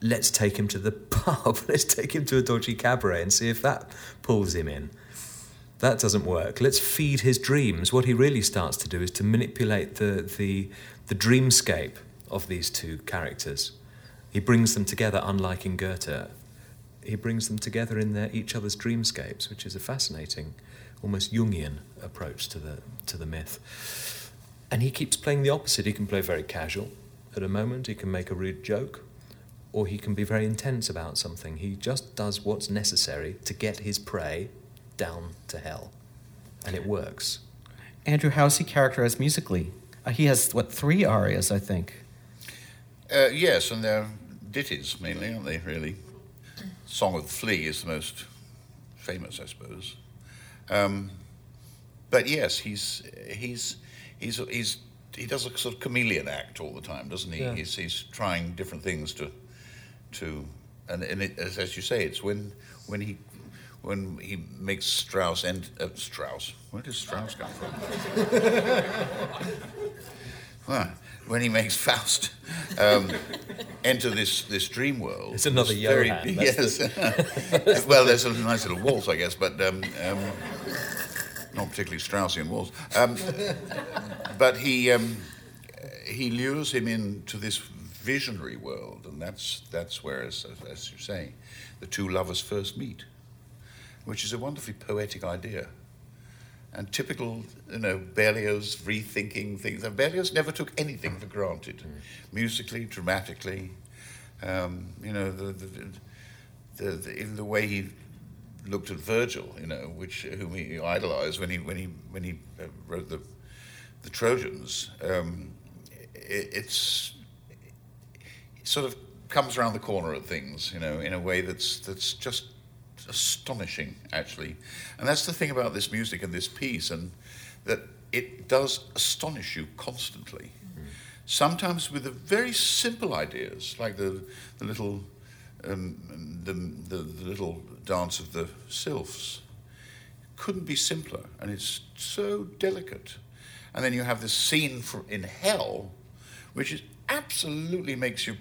Let's take him to the pub. Let's take him to a dodgy cabaret and see if that pulls him in. That doesn't work. Let's feed his dreams. What he really starts to do is to manipulate the, the, the dreamscape of these two characters. He brings them together, unlike in Goethe. He brings them together in their, each other's dreamscapes, which is a fascinating, almost Jungian approach to the, to the myth. And he keeps playing the opposite. He can play very casual at a moment, he can make a rude joke, or he can be very intense about something. He just does what's necessary to get his prey down to hell. And it works. Andrew, how's he characterized musically? Uh, he has, what, three arias, I think. Uh, yes, and they're ditties mainly, aren't they, really? Song of the Flea is the most famous, I suppose. Um, but yes, he's, he's, he's, he's, he does a sort of chameleon act all the time, doesn't he? Yeah. He's, he's trying different things to, to and, and it, as, as you say, it's when, when he when he makes Strauss and uh, Strauss. Where does Strauss come from? well, when he makes Faust um, enter this, this dream world. It's another this Johann, that's Yes. well, there's a nice little waltz, I guess, but um, um, not particularly Straussian waltz. Um, but he um, he lures him into this visionary world, and that's that's where, as, as you say, the two lovers first meet which is a wonderfully poetic idea. And typical, you know, Berlioz rethinking things. And Berlioz never took anything for granted, musically, dramatically. Um, you know, the, the, the, the, in the way he looked at Virgil, you know, which whom he idolized when he when he when he uh, wrote the the Trojans. Um, it, it's it sort of comes around the corner at things, you know, in a way that's that's just astonishing, actually. And that's the thing about this music and this piece, and that it does astonish you constantly. Sometimes with the very simple ideas, like the, the little um, the, the, the little dance of the sylphs, couldn't be simpler, and it's so delicate. And then you have this scene for, in hell, which is absolutely makes you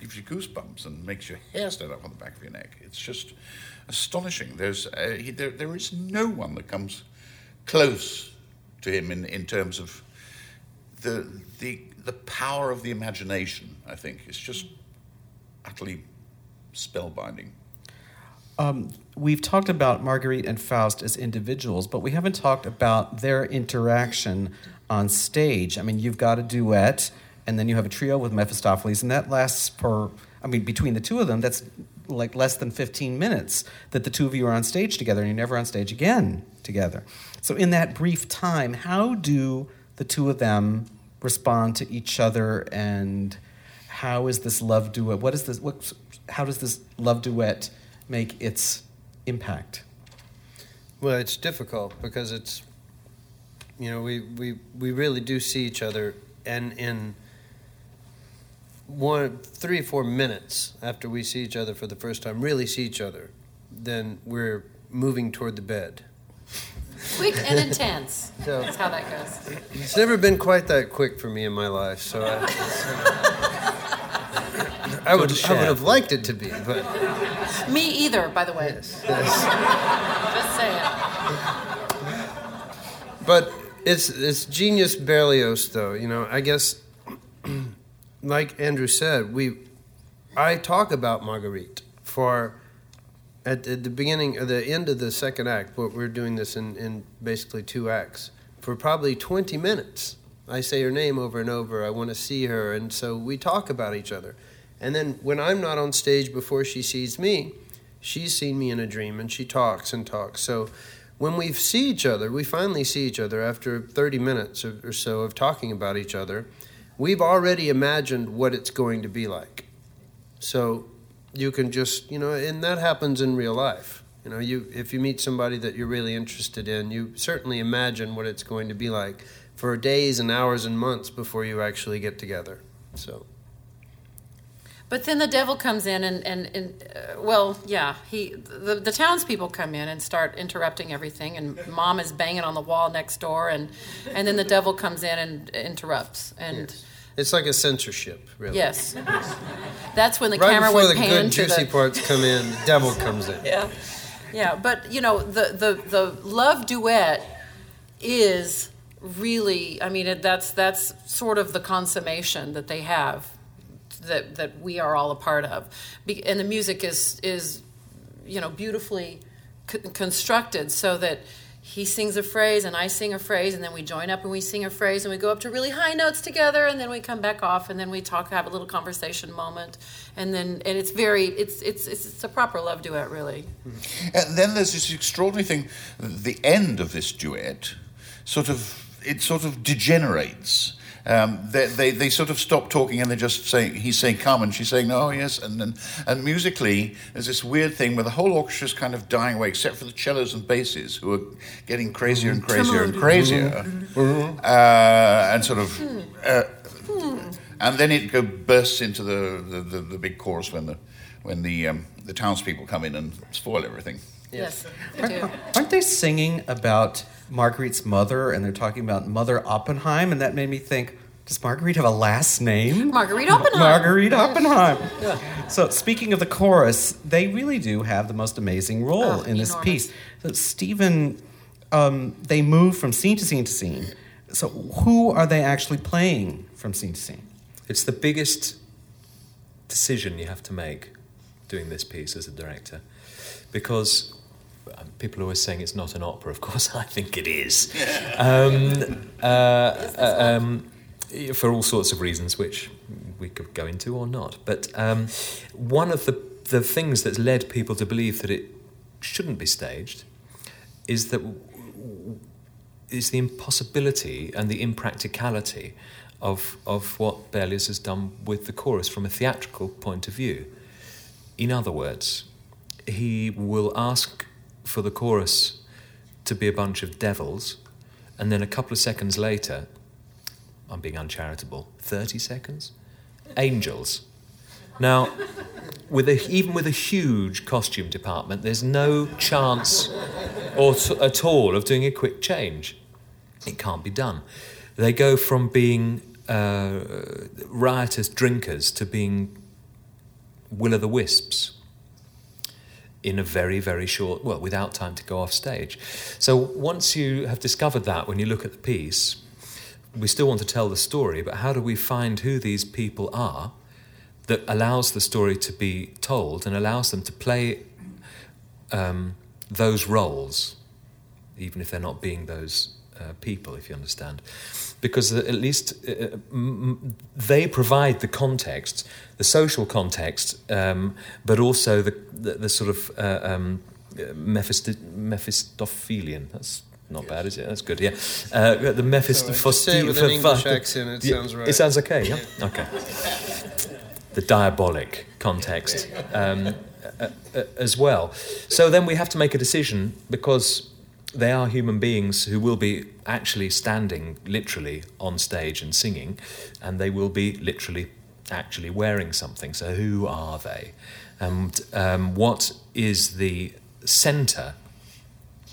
gives you goosebumps and makes your hair stand up on the back of your neck. It's just astonishing. There's uh, he, there, there is no one that comes close to him in, in terms of the the the power of the imagination. I think it's just utterly spellbinding. Um, we've talked about Marguerite and Faust as individuals, but we haven't talked about their interaction on stage. I mean, you've got a duet, and then you have a trio with Mephistopheles, and that lasts for, I mean, between the two of them, that's like less than 15 minutes that the two of you are on stage together, and you're never on stage again together. So, in that brief time, how do the two of them respond to each other, and how is this love duet? What is this? What? How does this love duet make its impact? Well, it's difficult because it's, you know, we, we, we really do see each other, and in one, three or four minutes after we see each other for the first time, really see each other, then we're moving toward the bed. Quick and intense. So- That's how that goes. It's never been quite that quick for me in my life, so I, I would, I would have liked it to be, but Me either, by the way. yes, yes. Just saying. But it's it's genius Berlioz, though. You know, I guess, like Andrew said, we, I talk about Marguerite for, at, at the beginning or the end of the second act. But we're doing this in in basically two acts for probably twenty minutes. I say her name over and over. I want to see her, and so we talk about each other. And then when I'm not on stage before she sees me, she's seen me in a dream, and she talks and talks. So when we see each other, we finally see each other after 30 minutes or, so of talking about each other, we've already imagined what it's going to be like. So you can just, you know, and that happens in real life. You know, you if you meet somebody that you're really interested in, you certainly imagine what it's going to be like for days and hours and months before you actually get together. So But then the devil comes in, and, and, and uh, well, yeah, he the, the townspeople come in and start interrupting everything, and mom is banging on the wall next door, and and then the devil comes in and interrupts, and Yes. It's like a censorship, really. yes, that's when the Right camera before the good juicy the parts come in, the devil comes in. yeah, yeah. But you know, the the the love duet is really. I mean, that's that's sort of the consummation that they have, that that we are all a part of, and the music is is, you know, beautifully constructed so that. He sings a phrase and I sing a phrase, and then we join up and we sing a phrase, and we go up to really high notes together, and then we come back off, and then we talk, have a little conversation moment, and then and it's very, it's it's it's, it's a proper love duet, really. Mm-hmm. And then there's this extraordinary thing. The end of this duet, sort of, it sort of degenerates. Um, they, they, they sort of stop talking and they're just saying, he's saying come and she's saying, oh yes. And then, and musically, there's this weird thing where the whole orchestra's kind of dying away, except for the cellos and basses who are getting crazier and crazier and crazier. Uh, and sort of, uh, and then it go, bursts into the, the, the, the big chorus when the, when the, um, the townspeople come in and spoil everything. Yes, they do. Aren't they singing about Marguerite's mother and they're talking about Mother Oppenheim? And that made me think, does Marguerite have a last name? Marguerite Oppenheim. Marguerite Oppenheim. So, speaking of the chorus, they really do have the most amazing role Oh, in this enormous. piece. So Stephen, um, they move from scene to scene to scene. So, who are they actually playing from scene to scene? It's the biggest decision you have to make doing this piece as a director because people are always saying it's not an opera. Of course, I think it is. Um, uh, uh, um, for all sorts of reasons, which we could go into or not. But um, one of the, the things that's led people to believe that it shouldn't be staged is that is the impossibility and the impracticality of, of what Berlioz has done with the chorus from a theatrical point of view. In other words, he will ask for the chorus to be a bunch of devils, and then a couple of seconds later, I'm being uncharitable, 30 seconds? Angels. Now, with a, even with a huge costume department, there's no chance or t- at all of doing a quick change. It can't be done. They go from being uh, riotous drinkers to being will o' the wisps in a very, very short, well, without time to go off stage. So once you have discovered that, when you look at the piece, we still want to tell the story, but how do we find who these people are that allows the story to be told and allows them to play um, those roles, even if they're not being those uh, people, if you understand? Because uh, at least uh, m- they provide the context, the social context, um, but also the, the, the sort of uh, um, Mephist- Mephistophelian. That's not bad, is it? That's good, yeah. Uh, the Mephistophelian. With an English accent, it sounds right. It sounds okay, yeah? Okay. The diabolic context um, uh, uh, as well. So then we have to make a decision because they are human beings who will be actually standing literally on stage and singing, and they will be literally actually wearing something. So who are they? And um, what is the centre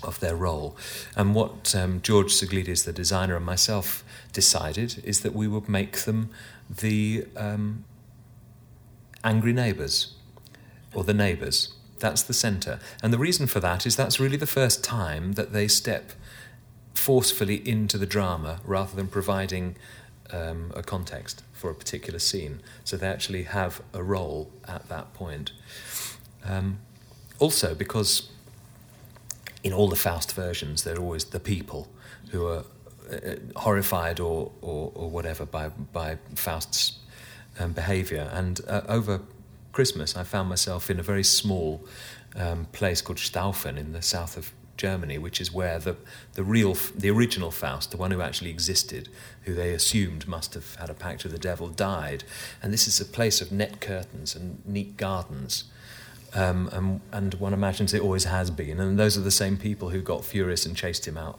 of their role? And what um, George Souglides, the designer, and myself decided is that we would make them the um, angry neighbours or the neighbours. That's the centre. And the reason for that is that's really the first time that they step forcefully into the drama rather than providing um, a context for a particular scene. So they actually have a role at that point. Um, also, because in all the Faust versions, they're always the people who are uh, horrified or, or, or whatever by, by Faust's um, behaviour. And uh, over Christmas, I found myself in a very small um, place called Staufen in the south of Germany, which is where the, the real, the original Faust, the one who actually existed, who they assumed must have had a pact with the devil, died. And this is a place of net curtains and neat gardens. Um, and, and one imagines it always has been. And those are the same people who got furious and chased him out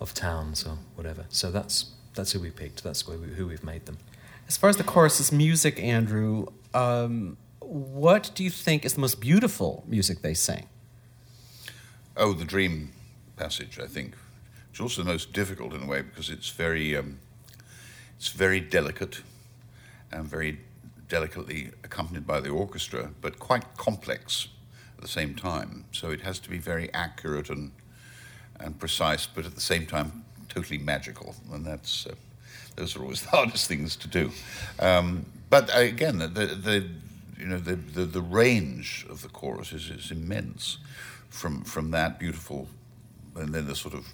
of towns or whatever. So that's, that's who we picked. That's who, we, who we've made them. As far as the chorus's music, Andrew, um, what do you think is the most beautiful music they sing? Oh, the dream passage, I think. It's also the most difficult in a way because it's very, um, it's very delicate and very delicately accompanied by the orchestra, but quite complex at the same time. So it has to be very accurate and and precise, but at the same time totally magical, and that's uh, those are always the hardest things to do. Um, but again, the, the you know the, the, the range of the chorus is, is immense, from from that beautiful, and then the sort of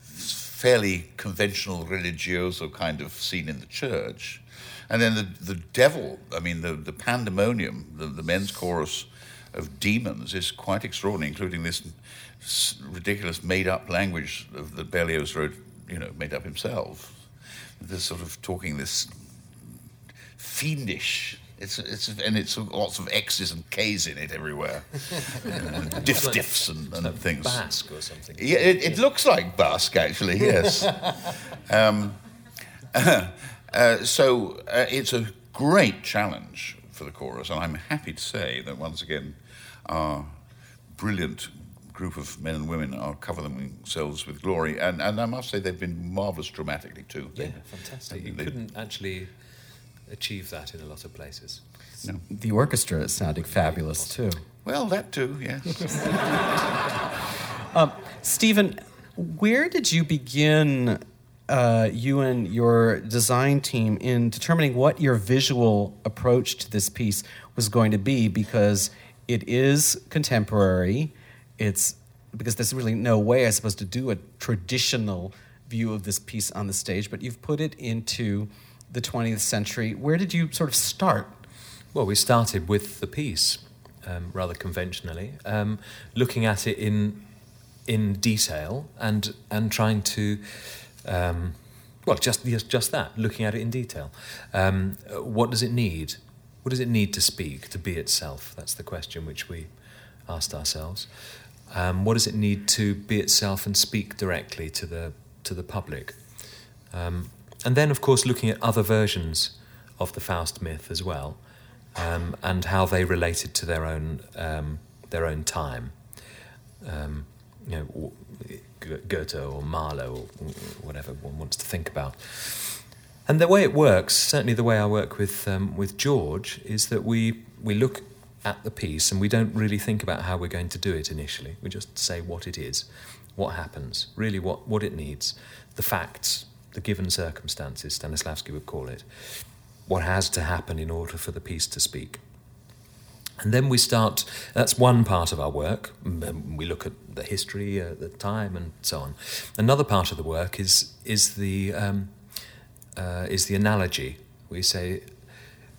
fairly conventional religioso kind of scene in the church, and then the the devil. I mean the the pandemonium, the, the men's chorus of demons is quite extraordinary, including this ridiculous made-up language of, that Berlioz wrote, you know, made up himself. This sort of talking this fiendish. It's, it's and it's lots of X's and K's in it everywhere, diff diffs and, and like things. Basque or something. Yeah, it, it looks like Basque actually. Yes. um, uh, so uh, it's a great challenge for the chorus, and I'm happy to say that once again, our brilliant group of men and women are covering themselves with glory, and, and I must say they've been marvellous dramatically too. Yeah, They- fantastic. they- You they- couldn't actually achieve that in a lot of places. No. The orchestra is sounding fabulous too. Well, that too, yes. Stephen, where did you begin, uh, you and your design team, in determining what your visual approach to this piece was going to be? Because it is contemporary. It's because there's really no way, I suppose, to do a traditional view of this piece on the stage, but you've put it into the 20th century. Where did you sort of start? Well, we started with the piece, um, rather conventionally, um, looking at it in in detail and and trying to, um, well, just just that, looking at it in detail. Um, what does it need? What does it need to speak to be itself? That's the question which we asked ourselves. Um, what does it need to be itself and speak directly to the to the public? Um, and then, of course, looking at other versions of the Faust myth as well, um, and how they related to their own um, their own time. Um, you know, Goethe or Marlowe or whatever one wants to think about. And the way it works, certainly the way I work with um, with George, is that we we look at the piece and we don't really think about how we're going to do it initially. We just say what it is, what happens, really what, what it needs, the facts, the given circumstances, Stanislavski would call it, what has to happen in order for the piece to speak. And then we start, that's one part of our work. We look at the history, uh, the time, and so on. Another part of the work is, is, the, um, uh, is the analogy. We say,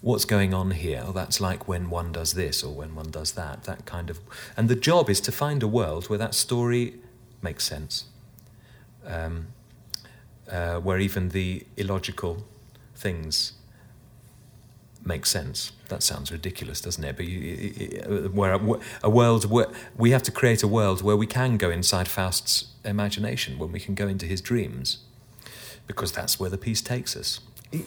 what's going on here? Oh, that's like when one does this or when one does that, that kind of. And the job is to find a world where that story makes sense, um, uh, where even the illogical things make sense. That sounds ridiculous, doesn't it? But you, you- you- where a world where we have to create a world where we can go inside Faust's imagination, when we can go into his dreams, because that's where the piece takes us.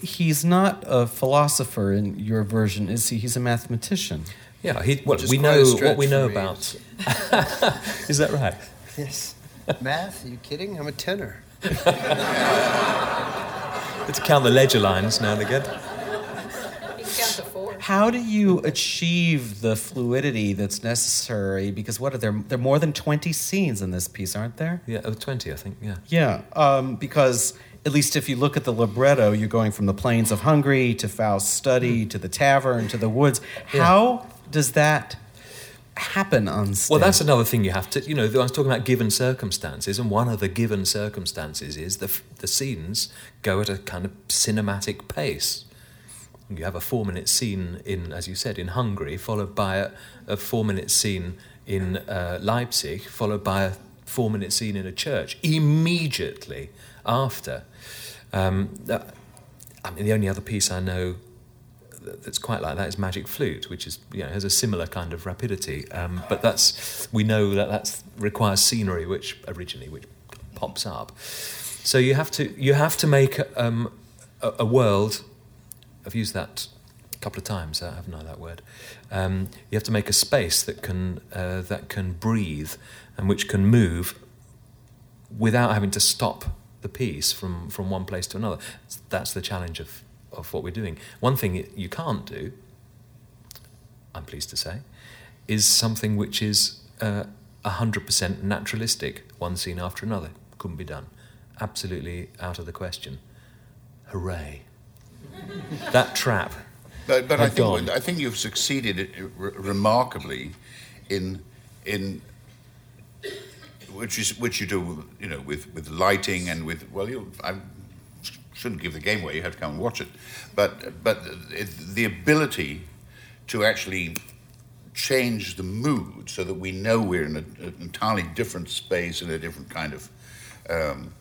He's not a philosopher in your version, is he? He's a mathematician. Yeah, he, well, we know what we know about. is that right? Yes. Math? Are you kidding? I'm a tenor. To count the ledger lines now and again. You can count to four. How do you achieve the fluidity that's necessary? Because what are there? There are more than twenty scenes in this piece, aren't there? Yeah, oh, 20, I think, yeah. Yeah, um, because at least if you look at the libretto, you're going from the plains of Hungary to Faust's study to the tavern to the woods. How does that happen on stage? Well, that's another thing you have to, you know, I was talking about given circumstances, and one of the given circumstances is the, the scenes go at a kind of cinematic pace. You have a four minute scene in, as you said, in Hungary, followed by a, a four minute scene in uh, Leipzig, followed by a four minute scene in a church immediately after. Um, I mean, the only other piece I know that's quite like that is Magic Flute, which is you know has a similar kind of rapidity. Um, but that's we know that that requires scenery, which originally which pops up. So you have to you have to make um, a, a world. I've used that a couple of times, uh, haven't I? That word. Um, you have to make a space that can uh, that can breathe and which can move without having to stop the piece from, from one place to another. That's the challenge of, of what we're doing. One thing you can't do, I'm pleased to say, is something which is uh, 100% naturalistic, one scene after another. Couldn't be done. Absolutely out of the question. Hooray. that trap. But, but I, think. I think you've succeeded re- remarkably in, in which is which you do, you know, with, with lighting and with well, you I shouldn't give the game away. You have to come and watch it, but but it, the ability to actually change the mood so that we know we're in a, an entirely different space in a different kind of um,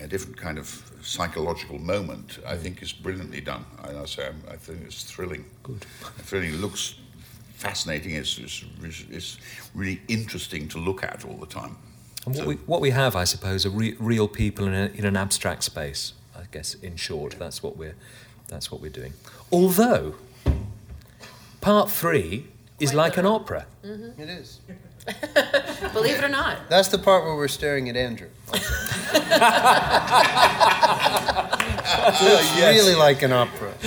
a different kind of psychological moment. I think is brilliantly done. I, I say I think it's thrilling. Good. Thrilling. It looks fascinating. It's, it's, it's really interesting to look at all the time. And what, So- we, what we have, I suppose, are re- real people in, a, in an abstract space. I guess, in short, that's what we're that's what we're doing. Although, part three is like an opera. Mm-hmm. It is. Believe it or not. That's the part where we're staring at Andrew. it's really like an opera.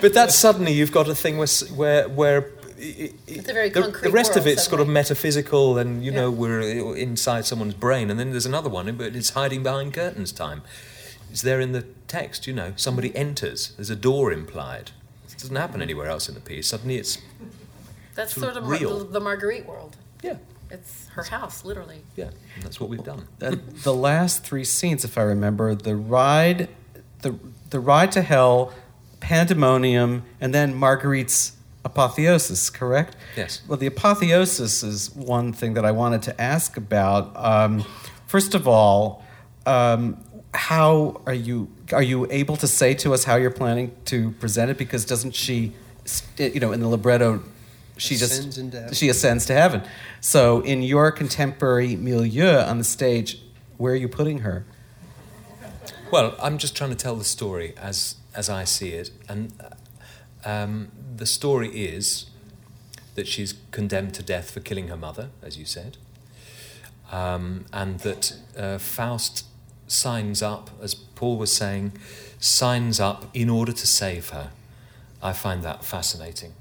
But that suddenly you've got a thing where where where. i- i- It's a very the, concrete the rest of world it's sort of suddenly. metaphysical, and you know we're uh, inside someone's brain, and then there's another one, but it's hiding behind curtains. Time, it's there in the text. You know, somebody enters. There's a door implied. It doesn't happen anywhere else in the piece. Suddenly, it's That's Sort sort of of real. the, the Marguerite world. yeah, It's her house, literally. yeah. And that's what we've done. Uh, the last three scenes, if I remember, the ride, the the ride to hell, pandemonium, and then Marguerite's apotheosis. Correct? Yes. Well, the apotheosis is one thing that I wanted to ask about. Um, first of all, um, how are you are you able to say to us how you're planning to present it? Because doesn't she, you know, in the libretto, she Ascends just she ascends to heaven. So, in your contemporary milieu on the stage, where are you putting her? Well, I'm just trying to tell the story as as I see it, and uh, um, the story is that she's condemned to death for killing her mother, as you said, um, and that uh, Faust signs up, as Paul was saying, signs up in order to save her. I find that fascinating.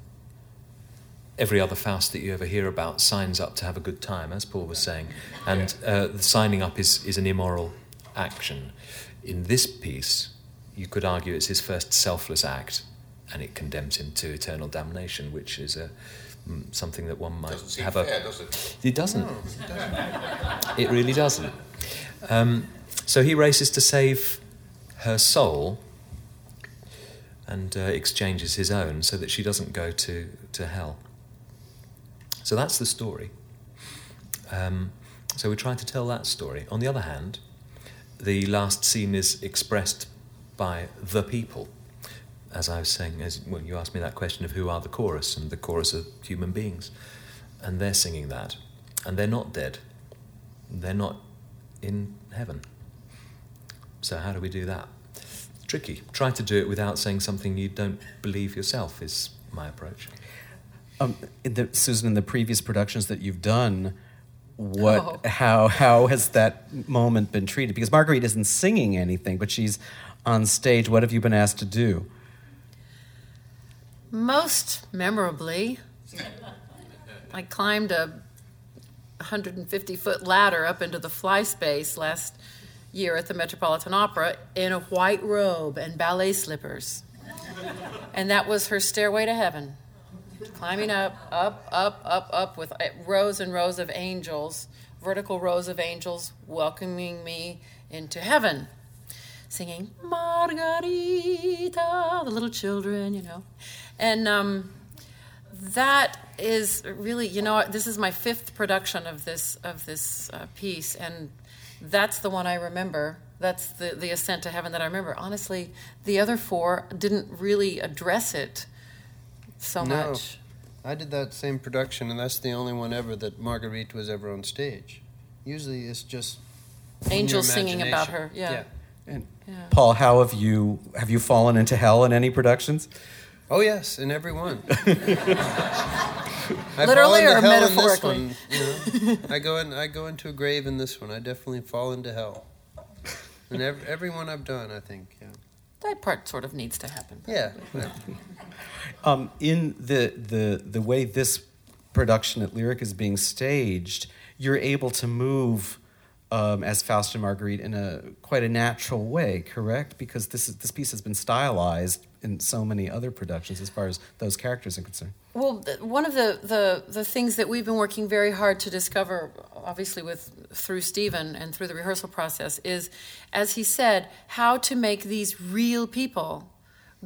Every other Faust that you ever hear about signs up to have a good time, as Paul was saying, and uh, the signing up is, is an immoral action. In this piece, you could argue it's his first selfless act, and it condemns him to eternal damnation, which is a, mm, something that one might Doesn't have fair, a. does it? It doesn't. It really doesn't. Um, so he races to save her soul and uh, exchanges his own so that she doesn't go to, to hell. So that's the story. Um, so we're trying to tell that story. On the other hand, the last scene is expressed by the people. As I was saying, as well, you asked me that question of who are the chorus, and the chorus are human beings, and they're singing that, and they're not dead, they're not in heaven. So how do we do that? Tricky. Try to do it without saying something you don't believe yourself is my approach. Um, in the, Susan, in the previous productions that you've done, what, Oh. how, how has that moment been treated? Because Marguerite isn't singing anything, but she's on stage. What have you been asked to do? Most memorably, I climbed a 150 foot ladder up into the fly space last year at the Metropolitan Opera in a white robe and ballet slippers. And that was her stairway to heaven. Climbing up, up, up, up, up with uh, rows and rows of angels, vertical rows of angels welcoming me into heaven singing Margarita, the little children, you know. And um, that is really, you know, this is my fifth production of this of this uh, piece, and that's the one I remember. That's the the ascent to heaven that I remember. Honestly, the other four didn't really address it so No. much. I did that same production, and that's the only one ever that Marguerite was ever on stage. Usually, it's just Angels singing about imagination. her, yeah. And Yeah. Paul, how have you have you fallen into hell in any productions? Oh yes, in every one. I Literally or hell in this metaphorically? one, you know. I go in. I go into a grave in this one. I definitely fall into hell. And every, every one I've done, I think. Yeah. That part sort of needs to happen. Yeah. yeah. Um, in the, the the way this production at Lyric is being staged, you're able to move um, as Faust and Marguerite in a quite a natural way, correct? Because this is this piece has been stylized in so many other productions as far as those characters are concerned. Well, one of the, the, the things that we've been working very hard to discover, obviously with through Stephen and through the rehearsal process, is, as he said, how to make these real people.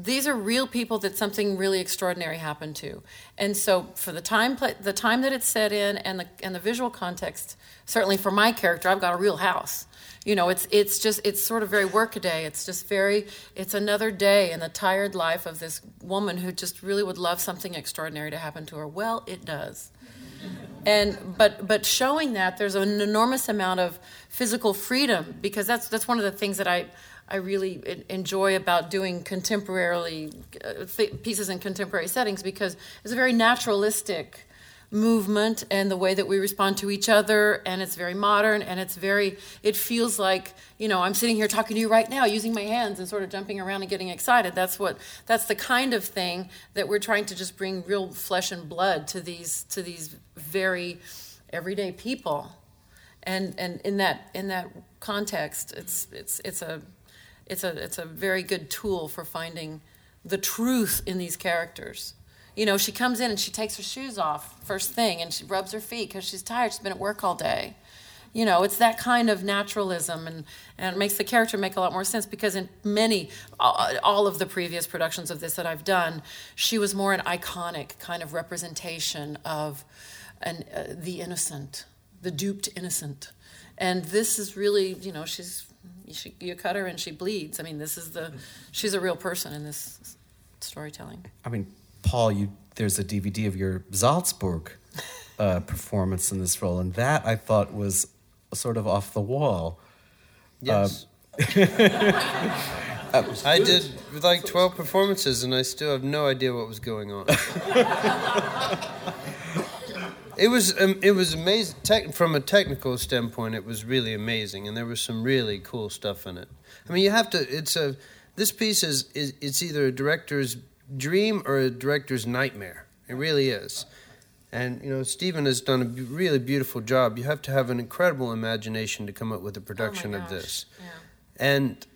These are real people that something really extraordinary happened to, and so for the time the time that it's set in and the and the visual context, certainly for my character, I've got a real house. You know, it's it's just it's sort of very workaday. It's just very it's another day in the tired life of this woman who just really would love something extraordinary to happen to her. Well, it does. And but but showing that there's an enormous amount of physical freedom because that's that's one of the things that I I really enjoy about doing contemporarily uh, th- pieces in contemporary settings because it's a very naturalistic movement and the way that we respond to each other and it's very modern and it's very it feels like you know i'm sitting here talking to you right now using my hands and sort of jumping around and getting excited. That's what that's the kind of thing that we're trying to just bring real flesh and blood to these to these very everyday people. And and in that in that context it's it's it's a it's a it's a very good tool for finding the truth in these characters. You know she comes in and she takes her shoes off first thing and she rubs her feet because she's tired. She's been at work all day. You know it's that kind of naturalism and, and it makes the character make a lot more sense because in many all of the previous productions of this that i've done she was more an iconic kind of representation of an, uh, the innocent the duped innocent. And this is really you know she's she, you cut her and she bleeds i mean this is the she's a real person in this storytelling I mean, Paul, you there's a DVD of your Salzburg uh, performance in this role, and that I thought was sort of off the wall. Yes. I did like 12 performances and I still have no idea what was going on. it was um, it was amazing tech, from a technical standpoint it was really amazing and there was some really cool stuff in it. I mean you have to it's a this piece is, is it's either a director's dream or a director's nightmare. It really is. And you know, Stephen has done a b- really beautiful job. You have to have an incredible imagination to come up with a production of gosh, this yeah. and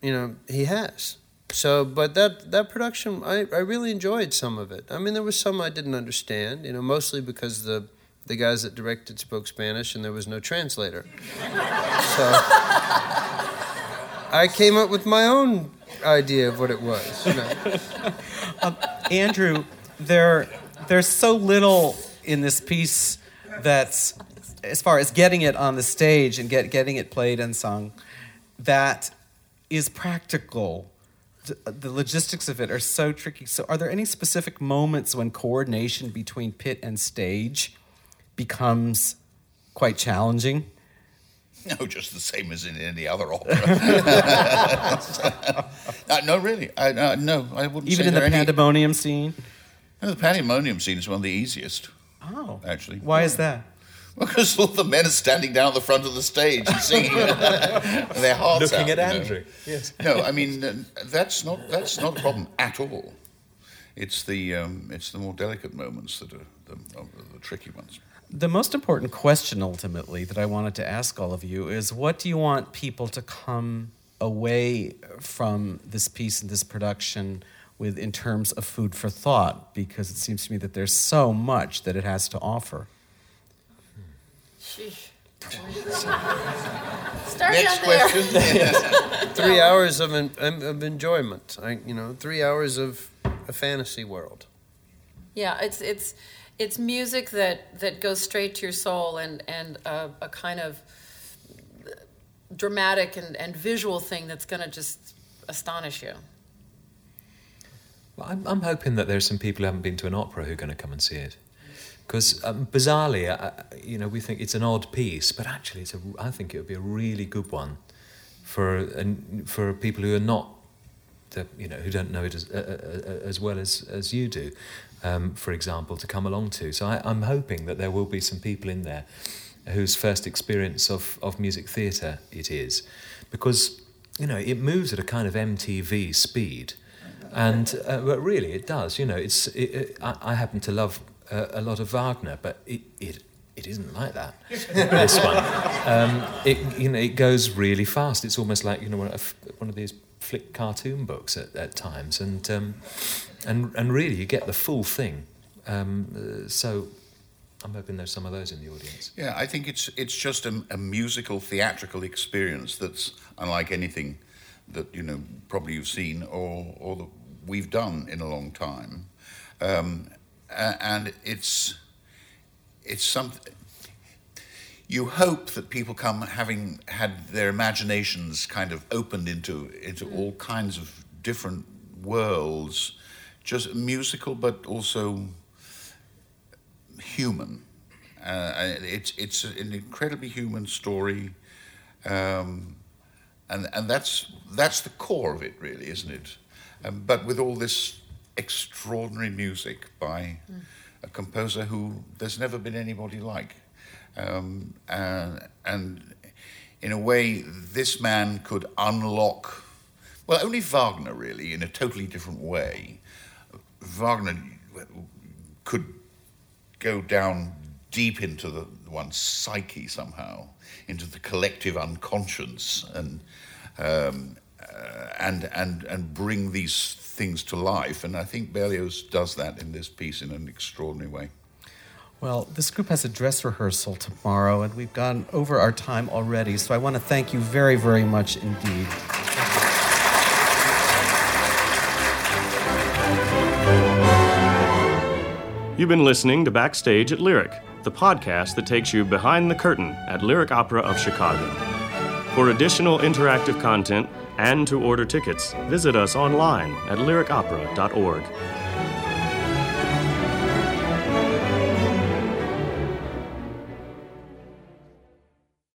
you know he has so but that that production I, I really enjoyed some of it i mean there was some i didn't understand you know mostly because the the guys that directed spoke spanish and there was no translator so i came up with my own idea of what it was you know. Um, Andrew, there there's so little in this piece that's as far as getting it on the stage and get, getting it played and sung that is practical. The, logistics of it are so tricky. So are there any specific moments when coordination between pit and stage becomes quite challenging? No, just the same as in any other opera. Uh, no, really. I, uh, no, I wouldn't Even in the any- pandemonium scene? No, the pandemonium scene is one of the easiest, Oh. actually. Why is that? Because all the men are standing down at the front of the stage and singing their hearts Looking out, at you know. Andrew. Yes. No, I mean uh, that's not that's not a problem at all. It's the um, it's the more delicate moments that are the, are the tricky ones. The most important question ultimately that I wanted to ask all of you is what do you want people to come away from this piece and this production with in terms of food for thought? Because it seems to me that there's so much that it has to offer. Sheesh. Start Next down there. question. three hours of, en- of enjoyment I, you know three hours of a fantasy world Yeah, it's it's it's music that that goes straight to your soul and and a, a kind of dramatic and, and visual thing that's going to just astonish you. Well, I'm, I'm hoping that there's some people who haven't been to an opera who are going to come and see it. Because um, bizarrely, uh, you know, we think it's an odd piece, but actually, it's a, I think it would be a really good one for and for people who are not the, you know who don't know it as uh, uh, as well as as you do, um, for example, to come along to. So I, I'm hoping that there will be some people in there whose first experience of of music theatre it is, because you know it moves at a kind of MTV speed, and uh, but really it does. You know, it's it, it, I, I happen to love uh, a lot of Wagner, but it it it isn't like that. this one, um, it you know it goes really fast. It's almost like you know one of, one of these flick cartoon books at, at times, and um, and and really you get the full thing. Um, uh, so I'm hoping there's some of those in the audience. Yeah, I think it's it's just a, a musical theatrical experience that's unlike anything that you know probably you've seen or or that we've done in a long time, um, and it's it's something you hope that people come having had their imaginations kind of opened into into mm. all kinds of different worlds, just musical but also human. Uh, it's it's an incredibly human story, um, and and that's that's the core of it, really, isn't it? Um, but with all this extraordinary music by mm. a composer who there's never been anybody like. Um, and, and in a way, this man could unlock, well, only Wagner really, in a totally different way. Wagner could go down deep into the one's psyche somehow, into the collective unconscious, and um, Uh, and and and bring these things to life. And I think Berlioz does that in this piece in an extraordinary way. Well, this group has a dress rehearsal tomorrow, and we've gone over our time already, so I want to thank you very, very much indeed. You've been listening to Backstage at Lyric, the podcast that takes you behind the curtain at Lyric Opera of Chicago. For additional interactive content and to order tickets, visit us online at lyricopera.org.